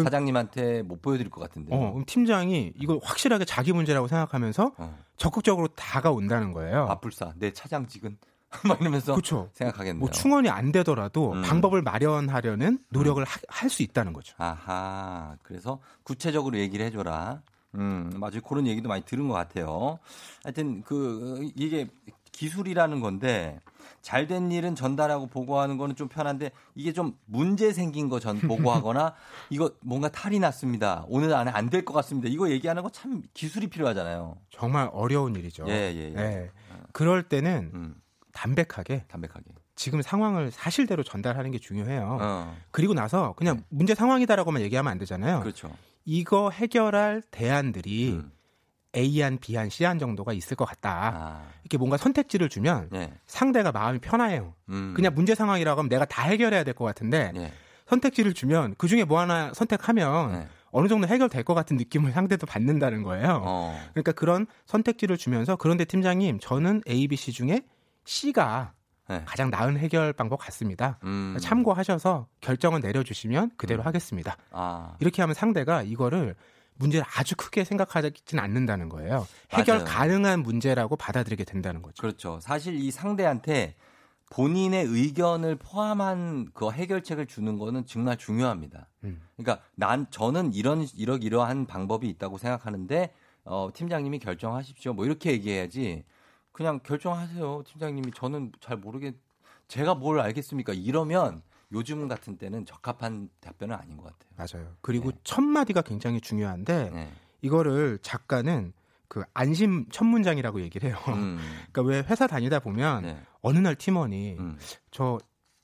쵸. 사장님한테 못 보여드릴 것 같은데. 어, 그럼 팀장이 이걸 확실하게 자기 문제라고 생각하면서 적극적으로 다가온다는 거예요. 어. 아불싸 내 차장직은 [LAUGHS] 막 이러면서 그쵸. 생각하겠네요. 뭐 충원이 안 되더라도 음. 방법을 마련하려는 노력을 할수 있다는 거죠. 아하. 그래서 구체적으로 얘기를 해줘라. 음, 맞아요. 그런 얘기도 많이 들은 것 같아요. 하여튼, 그, 이게 기술이라는 건데, 잘 된 일은 전달하고 보고하는 거는 좀 편한데, 이게 좀 문제 생긴 거 전 보고하거나, [LAUGHS] 이거 뭔가 탈이 났습니다. 오늘 안에 안 될 것 같습니다. 이거 얘기하는 거 참 기술이 필요하잖아요. 정말 어려운 일이죠. 예, 예, 예. 예. 그럴 때는 음. 담백하게, 담백하게. 지금 상황을 사실대로 전달하는 게 중요해요. 어. 그리고 나서 그냥 문제 상황이다라고만 얘기하면 안 되잖아요. 그렇죠. 이거 해결할 대안들이 음. A안, B안, C안 정도가 있을 것 같다. 아. 이렇게 뭔가 선택지를 주면 네. 상대가 마음이 편해요. 음. 그냥 문제 상황이라고 하면 내가 다 해결해야 될 것 같은데 네. 선택지를 주면 그 중에 뭐 하나 선택하면 네. 어느 정도 해결될 것 같은 느낌을 상대도 받는다는 거예요. 어. 그러니까 그런 선택지를 주면서 그런데 팀장님 저는 A, B, C 중에 C가 네. 가장 나은 해결 방법 같습니다. 음. 참고하셔서 결정을 내려주시면 그대로 하겠습니다. 아. 이렇게 하면 상대가 이거를 문제를 아주 크게 생각하지는 않는다는 거예요. 해결 맞아요. 가능한 문제라고 받아들이게 된다는 거죠. 그렇죠. 사실 이 상대한테 본인의 의견을 포함한 그 해결책을 주는 거는 정말 중요합니다. 음. 그러니까 난 저는 이런 이러 이러한 방법이 있다고 생각하는데 어, 팀장님이 결정하십시오. 뭐 이렇게 얘기해야지. 그냥 결정하세요. 팀장님이 저는 잘 모르겠 제가 뭘 알겠습니까? 이러면 요즘 같은 때는 적합한 답변은 아닌 것 같아요. 맞아요. 그리고 네. 첫 마디가 굉장히 중요한데 이거를 작가는 그 안심 첫 문장이라고 얘기를 해요. 음. [LAUGHS] 그러니까 왜 회사 다니다 보면 네. 어느 날 팀원이 음. 저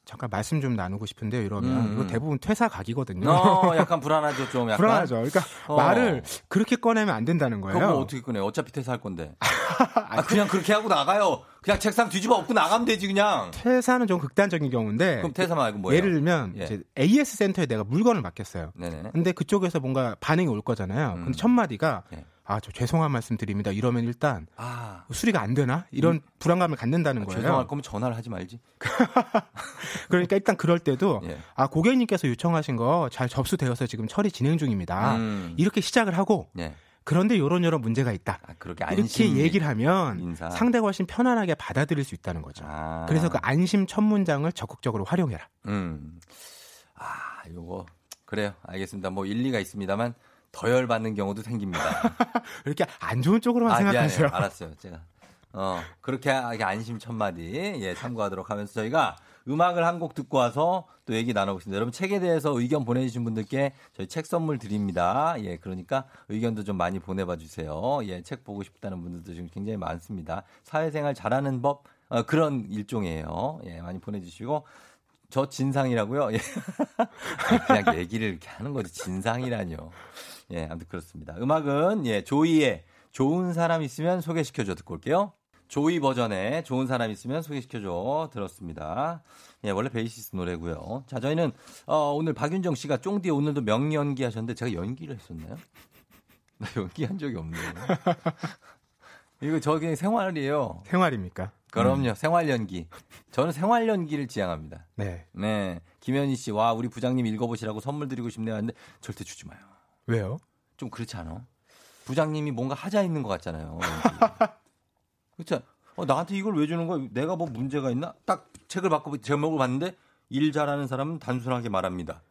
잠깐 말씀 좀 나누고 싶은데요. 이러면 음, 이거 음. 대부분 퇴사 각이거든요. 어, [LAUGHS] 약간 불안하죠, 좀 약간. 불안하죠. 그러니까 어. 말을 그렇게 꺼내면 안 된다는 거예요. 그럼 뭐 어떻게 꺼내? 어차피 퇴사할 건데. [LAUGHS] 아, 그냥 그렇게 하고 나가요. 그냥 책상 뒤집어 엎고 나가면 되지 그냥. 퇴사는 좀 극단적인 경우인데 그럼 퇴사 말고 뭐예요? 예를 들면 예. 이제 AS 센터에 내가 물건을 맡겼어요. 네네. 근데 그쪽에서 뭔가 반응이 올 거잖아요. 음. 근데 첫 마디가 예. 아, 저 죄송한 말씀 드립니다. 이러면 일단 아, 수리가 안 되나? 이런 불안감을 갖는다는 거예요. 죄송할 거면 전화를 하지 말지. [LAUGHS] 그러니까 일단 그럴 때도 예. 아, 고객님께서 요청하신 거 잘 접수되어서 지금 처리 진행 중입니다. 음. 이렇게 시작을 하고 예. 그런데 요런 요런 문제가 있다. 아, 그렇게 이렇게 얘기를 하면 인사. 상대가 훨씬 편안하게 받아들일 수 있다는 거죠. 아. 그래서 그 안심 첫 문장을 적극적으로 활용해라. 음. 아, 요거 그래요. 알겠습니다. 뭐 일리가 있습니다만 더 열받는 경우도 생깁니다. [LAUGHS] 이렇게 안 좋은 쪽으로만 아, 생각하세요. 미안해요. 알았어요. 제가. 어, 그렇게 안심 첫마디, 예, 참고하도록 하면서 저희가 음악을 한 곡 듣고 와서 또 얘기 나눠보겠습니다. 여러분 책에 대해서 의견 보내주신 분들께 저희 책 선물 드립니다. 예, 그러니까 의견도 좀 많이 보내봐 주세요. 예, 책 보고 싶다는 분들도 지금 굉장히 많습니다. 사회생활 잘하는 법, 어, 그런 일종이에요. 예, 많이 보내주시고. 저 진상이라고요? 예. [LAUGHS] 그냥 얘기를 이렇게 하는 거지. 진상이라뇨. 예, 아무튼 그렇습니다. 음악은, 예, 조이의 좋은 사람 있으면 소개시켜줘 듣고 올게요. 조이 버전의 좋은 사람 있으면 소개시켜줘 들었습니다. 예, 원래 베이시스 노래고요. 자, 저희는 어, 오늘 박윤정 씨가 쫑디 오늘도 명연기 하셨는데 제가 연기를 했었나요? [LAUGHS] 나 연기한 적이 없네요. 이거 저기 생활이에요. 생활입니까? 그럼요. 생활 연기. 저는 생활 연기를 지향합니다. 네. 네. 김현희 씨, 와, 우리 부장님 읽어보시라고 선물 드리고 싶네요. 하는데 절대 주지 마요. 왜요? 좀 그렇지 않아? 부장님이 뭔가 하자 있는 것 같잖아요. [LAUGHS] 그렇죠? 어, 나한테 이걸 왜 주는 거야? 내가 뭐 문제가 있나? 딱 책을 받고 제목을 봤는데 일 잘하는 사람은 단순하게 말합니다.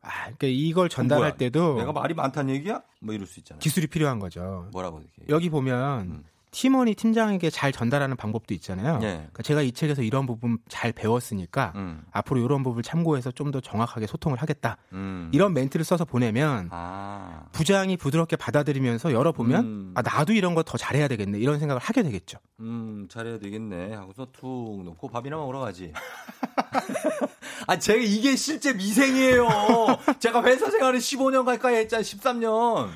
아, 그러니까 이걸 전달할 뭐야? 때도 내가 말이 많다는 얘기야? 뭐 이럴 수 있잖아요. 기술이 필요한 거죠. 뭐라고 이렇게. 여기 보면 음. 팀원이 팀장에게 잘 전달하는 방법도 있잖아요. 예. 그러니까 제가 이 책에서 이런 부분 잘 배웠으니까 음. 앞으로 이런 부분을 참고해서 좀 더 정확하게 소통을 하겠다. 음. 이런 멘트를 써서 보내면 아. 부장이 부드럽게 받아들이면서 열어보면 음. 아 나도 이런 거 더 잘해야 되겠네 이런 생각을 하게 되겠죠. 음, 잘해야 되겠네. 하고서 툭 놓고 밥이나 먹으러 가지. [LAUGHS] 아, 제가 이게 실제 미생이에요. 제가 회사 생활을 15년 가까이 했잖아요. 13년.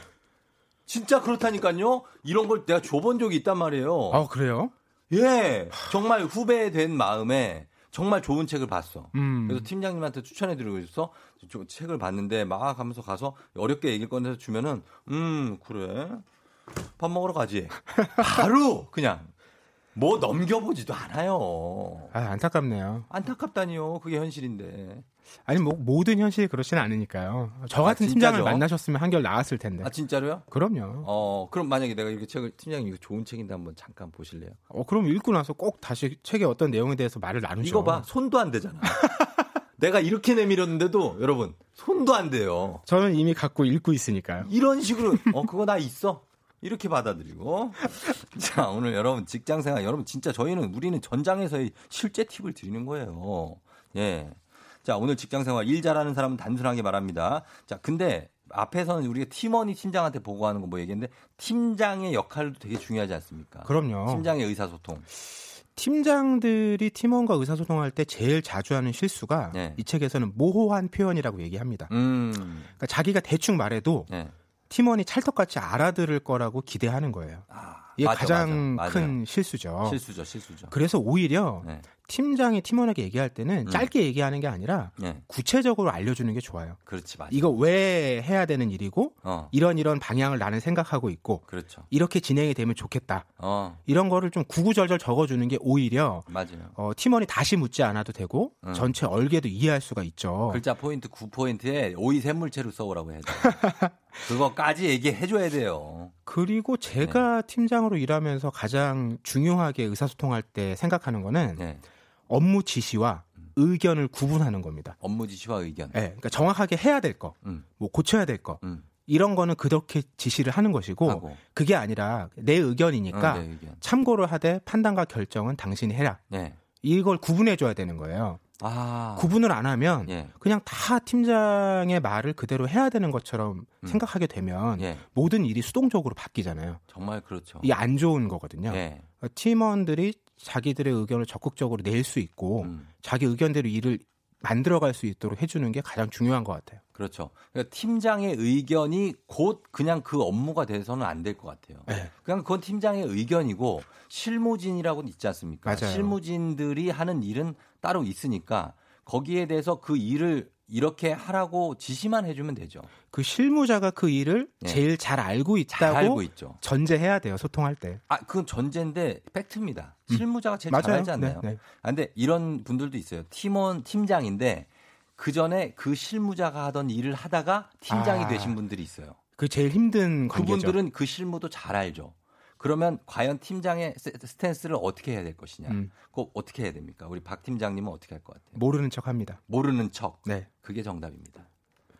진짜 그렇다니까요. 이런 걸 내가 줘본 적이 있단 말이에요. 아 그래요? 예. 정말 후배 된 마음에 정말 좋은 책을 봤어. 음. 그래서 팀장님한테 추천해드리고 있어. 저 책을 봤는데 막 하면서 가서 어렵게 얘기를 꺼내서 주면은 음 그래 밥 먹으러 가지. [LAUGHS] 바로 그냥 뭐 넘겨보지도 않아요. 아, 안타깝네요. 안타깝다니요. 그게 현실인데. 아니 뭐 모든 현실이 그렇지는 않으니까요. 저 아, 같은 진짜죠? 팀장을 만나셨으면 한결 나았을 텐데. 아 진짜로요? 그럼요. 어 그럼 만약에 내가 이렇게 책을 팀장님 이거 좋은 책인데 한번 잠깐 보실래요? 어, 그럼 읽고 나서 꼭 다시 책의 어떤 내용에 대해서 말을 나누죠. 이거 봐 손도 안 되잖아. [LAUGHS] 내가 이렇게 내밀었는데도 여러분 손도 안 돼요. 저는 이미 갖고 읽고 있으니까요. 이런 식으로 [LAUGHS] 어 그거 나 있어 이렇게 받아들이고 [LAUGHS] 자 오늘 여러분 직장생활 여러분 진짜 저희는 우리는 전장에서의 실제 팁을 드리는 거예요 예 자 오늘 직장생활 일 잘하는 사람은 단순하게 말합니다 자 근데 앞에서는 우리가 팀원이 팀장한테 보고하는 거 뭐 얘기했는데 팀장의 역할도 되게 중요하지 않습니까 그럼요. 팀장의 의사소통 팀장들이 팀원과 의사소통할 때 제일 자주 하는 실수가 네. 이 책에서는 모호한 표현이라고 얘기합니다. 음 그러니까 자기가 대충 말해도 네. 팀원이 찰떡같이 알아들을 거라고 기대하는 거예요. 이게 맞아, 가장 맞아, 맞아요. 큰 실수죠. 실수죠 실수죠 그래서 오히려 네. 팀장이 팀원에게 얘기할 때는 음. 짧게 얘기하는 게 아니라 네. 구체적으로 알려주는 게 좋아요. 그렇지 맞아 이거 왜 해야 되는 일이고 어 이런 이런 방향을 나는 생각하고 있고 그렇죠 이렇게 진행이 되면 좋겠다. 어 이런 거를 좀 구구절절 적어주는 게 오히려 맞아요 어, 팀원이 다시 묻지 않아도 되고 음. 전체 얼개도 이해할 수가 있죠. 글자 포인트 9 포인트에 오이 샘물체로 써오라고 해야 돼. [LAUGHS] 그거까지 얘기해 줘야 돼요. 그리고 제가 네. 팀장으로 일하면서 가장 중요하게 의사소통할 때 생각하는 거는 네. 업무 지시와 의견을 구분하는 겁니다. 업무 지시와 의견. 네, 그러니까 정확하게 해야 될 거, 음. 뭐 고쳐야 될 거, 음. 이런 거는 그렇게 지시를 하는 것이고 하고. 그게 아니라 내 의견이니까 어, 내 의견. 참고를 하되 판단과 결정은 당신이 해라. 네. 이걸 구분해 줘야 되는 거예요. 아. 구분을 안 하면 예. 그냥 다 팀장의 말을 그대로 해야 되는 것처럼 음. 생각하게 되면 예. 모든 일이 수동적으로 바뀌잖아요. 정말 그렇죠. 이게 안 좋은 거거든요. 예. 팀원들이 자기들의 의견을 적극적으로 낼 수 있고 음. 자기 의견대로 일을 만들어갈 수 있도록 해주는 게 가장 중요한 것 같아요. 그렇죠. 그러니까 팀장의 의견이 곧 그냥 그 업무가 돼서는 안 될 것 같아요. 네. 그냥 그건 팀장의 의견이고 실무진이라고는 있지 않습니까? 맞아요. 실무진들이 하는 일은 따로 있으니까 거기에 대해서 그 일을 이렇게 하라고 지시만 해주면 되죠. 그 실무자가 그 일을 네. 제일 잘 알고 잘 있다고 알고 있죠. 전제해야 돼요. 소통할 때. 아, 그건 전제인데 팩트입니다. 실무자가 제일 음. 맞아요. 잘 알지 않나요? 네, 네. 아, 근데 이런 분들도 있어요. 팀원 팀장인데 그 전에 그 실무자가 하던 일을 하다가 팀장이 아. 되신 분들이 있어요. 그 제일 힘든 관계죠. 그분들은 그 실무도 잘 알죠. 그러면 과연 팀장의 s- stance를 어떻게 해야 될 것이냐? 음. 꼭 어떻게 해야 됩니까? 우리 박 팀장님은 어떻게 할 것 같아요? 모르는 척합니다. 모르는 척. 네. 그게 정답입니다.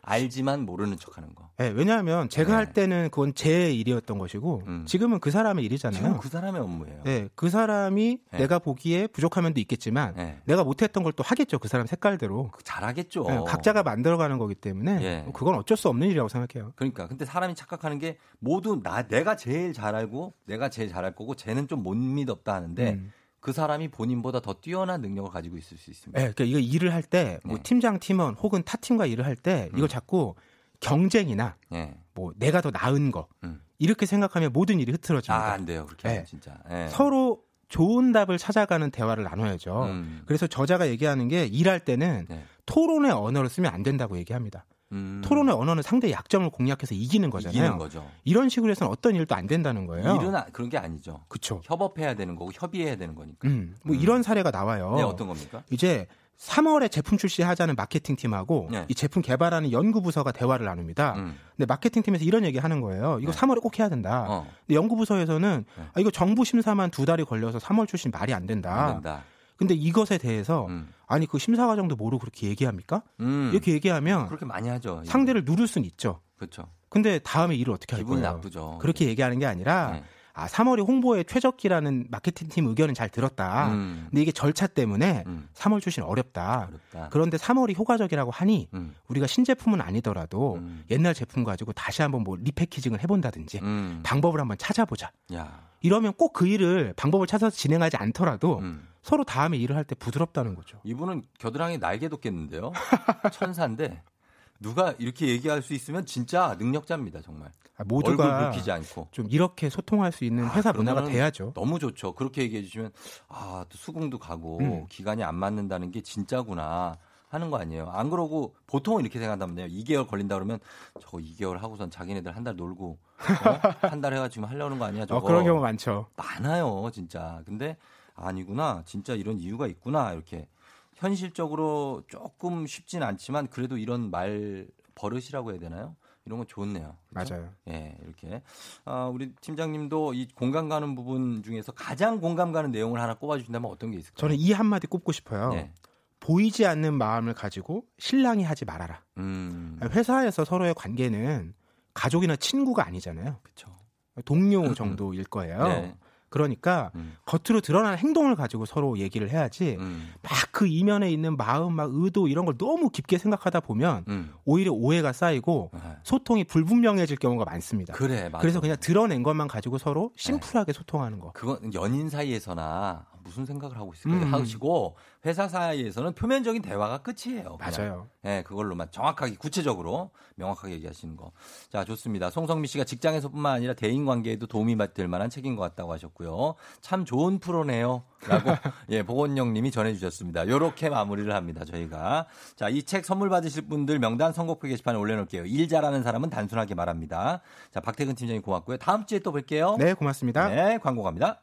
알지만 모르는 척하는 거. 네, 왜냐하면 제가 네. 할 때는 그건 제 일이었던 것이고 음. 지금은 그 사람의 일이잖아요. 지금 그 사람의 업무예요. 네, 그 사람이 네. 내가 보기에 부족한 면도 있겠지만 네. 내가 못했던 걸 또 하겠죠. 그 사람 색깔대로. 잘하겠죠. 네, 각자가 만들어가는 거기 때문에 예. 그건 어쩔 수 없는 일이라고 생각해요. 그러니까 근데 사람이 착각하는 게 모두 나 내가 제일 잘 알고 내가 제일 잘할 거고 쟤는 좀 못 믿었다 하는데 음. 그 사람이 본인보다 더 뛰어난 능력을 가지고 있을 수 있습니다. 네, 그러니까 이거 일을 할 때뭐 네. 팀장 팀원 혹은 타 팀과 일을 할 때 이거 음. 자꾸 경쟁이나 예. 뭐 내가 더 나은 거 음. 이렇게 생각하면 모든 일이 흐트러집니다. 아, 안 돼요. 그렇게 하면 네. 진짜. 예. 서로 좋은 답을 찾아가는 대화를 나눠야죠. 음. 그래서 저자가 얘기하는 게 일할 때는 네. 토론의 언어를 쓰면 안 된다고 얘기합니다. 음. 토론의 언어는 상대의 약점을 공략해서 이기는 거잖아요. 이기는 거죠. 이런 식으로 해서는 어떤 일도 안 된다는 거예요. 일은 아- 그런 게 아니죠. 그렇죠. 협업해야 되는 거고 협의해야 되는 거니까. 음, 뭐 음. 이런 사례가 나와요. 네, 어떤 겁니까? 이제 3월에 제품 출시하자는 마케팅 팀하고 네. 이 제품 개발하는 연구 부서가 대화를 나눕니다. 음. 근데 마케팅 팀에서 이런 얘기 하는 거예요. 이거 네. 3월에 꼭 해야 된다. 어. 근데 연구 부서에서는 네. 아, 이거 정부 심사만 두 달이 걸려서 3월 출시 말이 안 된다. 안 된다. 근데 이것에 대해서 음. 아니 그 심사 과정도 모르고 그렇게 얘기합니까? 음. 이렇게 얘기하면 그렇게 많이 하죠. 상대를 누를 수는 있죠. 그렇죠. 근데 다음에 일을 어떻게 할 기분이 거예요? 나쁘죠. 그렇게 얘기하는 게 아니라 네. 아 3월이 홍보의 최적기라는 마케팅 팀 의견은 잘 들었다. 음. 근데 이게 절차 때문에 음. 3월 출시는 어렵다. 어렵다. 그런데 3월이 효과적이라고 하니 음. 우리가 신제품은 아니더라도 음. 옛날 제품 가지고 다시 한번 뭐 리패키징을 해본다든지 음. 방법을 한번 찾아보자. 야. 이러면 꼭 그 일을 방법을 찾아서 진행하지 않더라도 음. 서로 다음에 일을 할 때 부드럽다는 거죠. 이분은 겨드랑이 날개 돋겠는데요. [LAUGHS] 천사인데 누가 이렇게 얘기할 수 있으면 진짜 능력자입니다, 정말. 아, 얼굴 모두가 붉히지 않고. 좀 이렇게 소통할 수 있는 아, 회사 문화가 그러면은 돼야죠. 너무 좋죠. 그렇게 얘기해 주시면 아, 또 수긍도 가고 음. 기간이 안 맞는다는 게 진짜구나. 하는 거 아니에요. 안 그러고 보통은 이렇게 생각한다면요. 2개월 걸린다 그러면 저거 2개월 하고선 자기네들 한 달 놀고 어? 한달 해가지고 하려는 거 아니야? 저거. 어, 그런 경우 많죠. 많아요, 진짜. 근데 아니구나. 진짜 이런 이유가 있구나. 이렇게 현실적으로 조금 쉽진 않지만 그래도 이런 말 버릇이라고 해야 되나요? 이런 건 좋네요. 그죠? 맞아요. 예, 이렇게. 아, 우리 팀장님도 이 공감 가는 부분 중에서 가장 공감 가는 내용을 하나 꼽아주신다면 어떤 게 있을까요? 저는 이 한마디 꼽고 싶어요. 네. 보이지 않는 마음을 가지고 신랑이 하지 말아라. 음, 회사에서 서로의 관계는 가족이나 친구가 아니잖아요. 그쵸. 동료 정도일 거예요. 네. 그러니까 음. 겉으로 드러나는 행동을 가지고 서로 얘기를 해야지 음, 막그 이면에 있는 마음, 막 의도 이런 걸 너무 깊게 생각하다 보면 음. 오히려 오해가 쌓이고 네. 소통이 불분명해질 경우가 많습니다. 그래, 맞아. 그래서 그냥 드러낸 것만 가지고 서로 심플하게 소통하는 거. 그건 연인 사이에서나 무슨 생각을 하고 있을까 음. 하시고 회사 사이에서는 표면적인 대화가 끝이에요. 그냥. 맞아요. 예, 그걸로만 정확하게 구체적으로 명확하게 얘기하시는 거. 자, 좋습니다. 송성미 씨가 직장에서뿐만 아니라 대인 관계에도 도움이 될 만한 책인 것 같다고 하셨고요. 참 좋은 프로네요. 라고 [LAUGHS] 예, 보건영 님이 전해 주셨습니다. 요렇게 마무리를 합니다. 저희가. 자, 이 책 선물 받으실 분들 명단 선곡표 게시판에 올려 놓을게요. 일 잘하는 사람은 단순하게 말합니다. 자, 박태근 팀장님 고맙고요. 다음 주에 또 뵐게요. 네, 고맙습니다. 네, 광고 갑니다.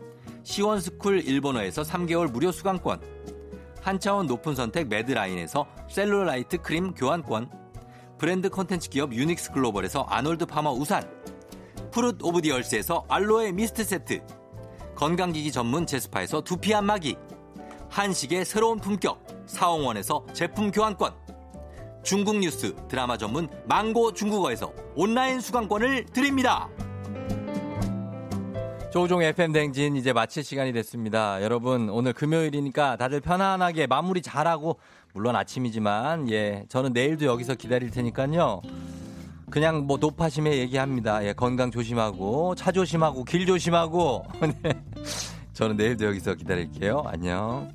시원스쿨 일본어에서 3개월 무료 수강권, 한차원 높은 선택 매드라인에서 셀룰라이트 크림 교환권, 브랜드 콘텐츠 기업 유닉스 글로벌에서 아놀드 파머 우산, Fruit of the Earth에서 알로에 미스트 세트, 건강기기 전문 제스파에서 두피 안마기, 한식의 새로운 품격 사옹원에서 제품 교환권, 중국 뉴스 드라마 전문 망고 중국어에서 온라인 수강권을 드립니다. 조종 FM 댕진 이제 마칠 시간이 됐습니다. 여러분 오늘 금요일이니까 다들 편안하게 마무리 잘하고 물론 아침이지만 예 저는 내일도 여기서 기다릴 테니까요. 그냥 뭐 노파심에 얘기합니다. 예 건강 조심하고 차 조심하고 길 조심하고 [LAUGHS] 네. 저는 내일도 여기서 기다릴게요. 안녕.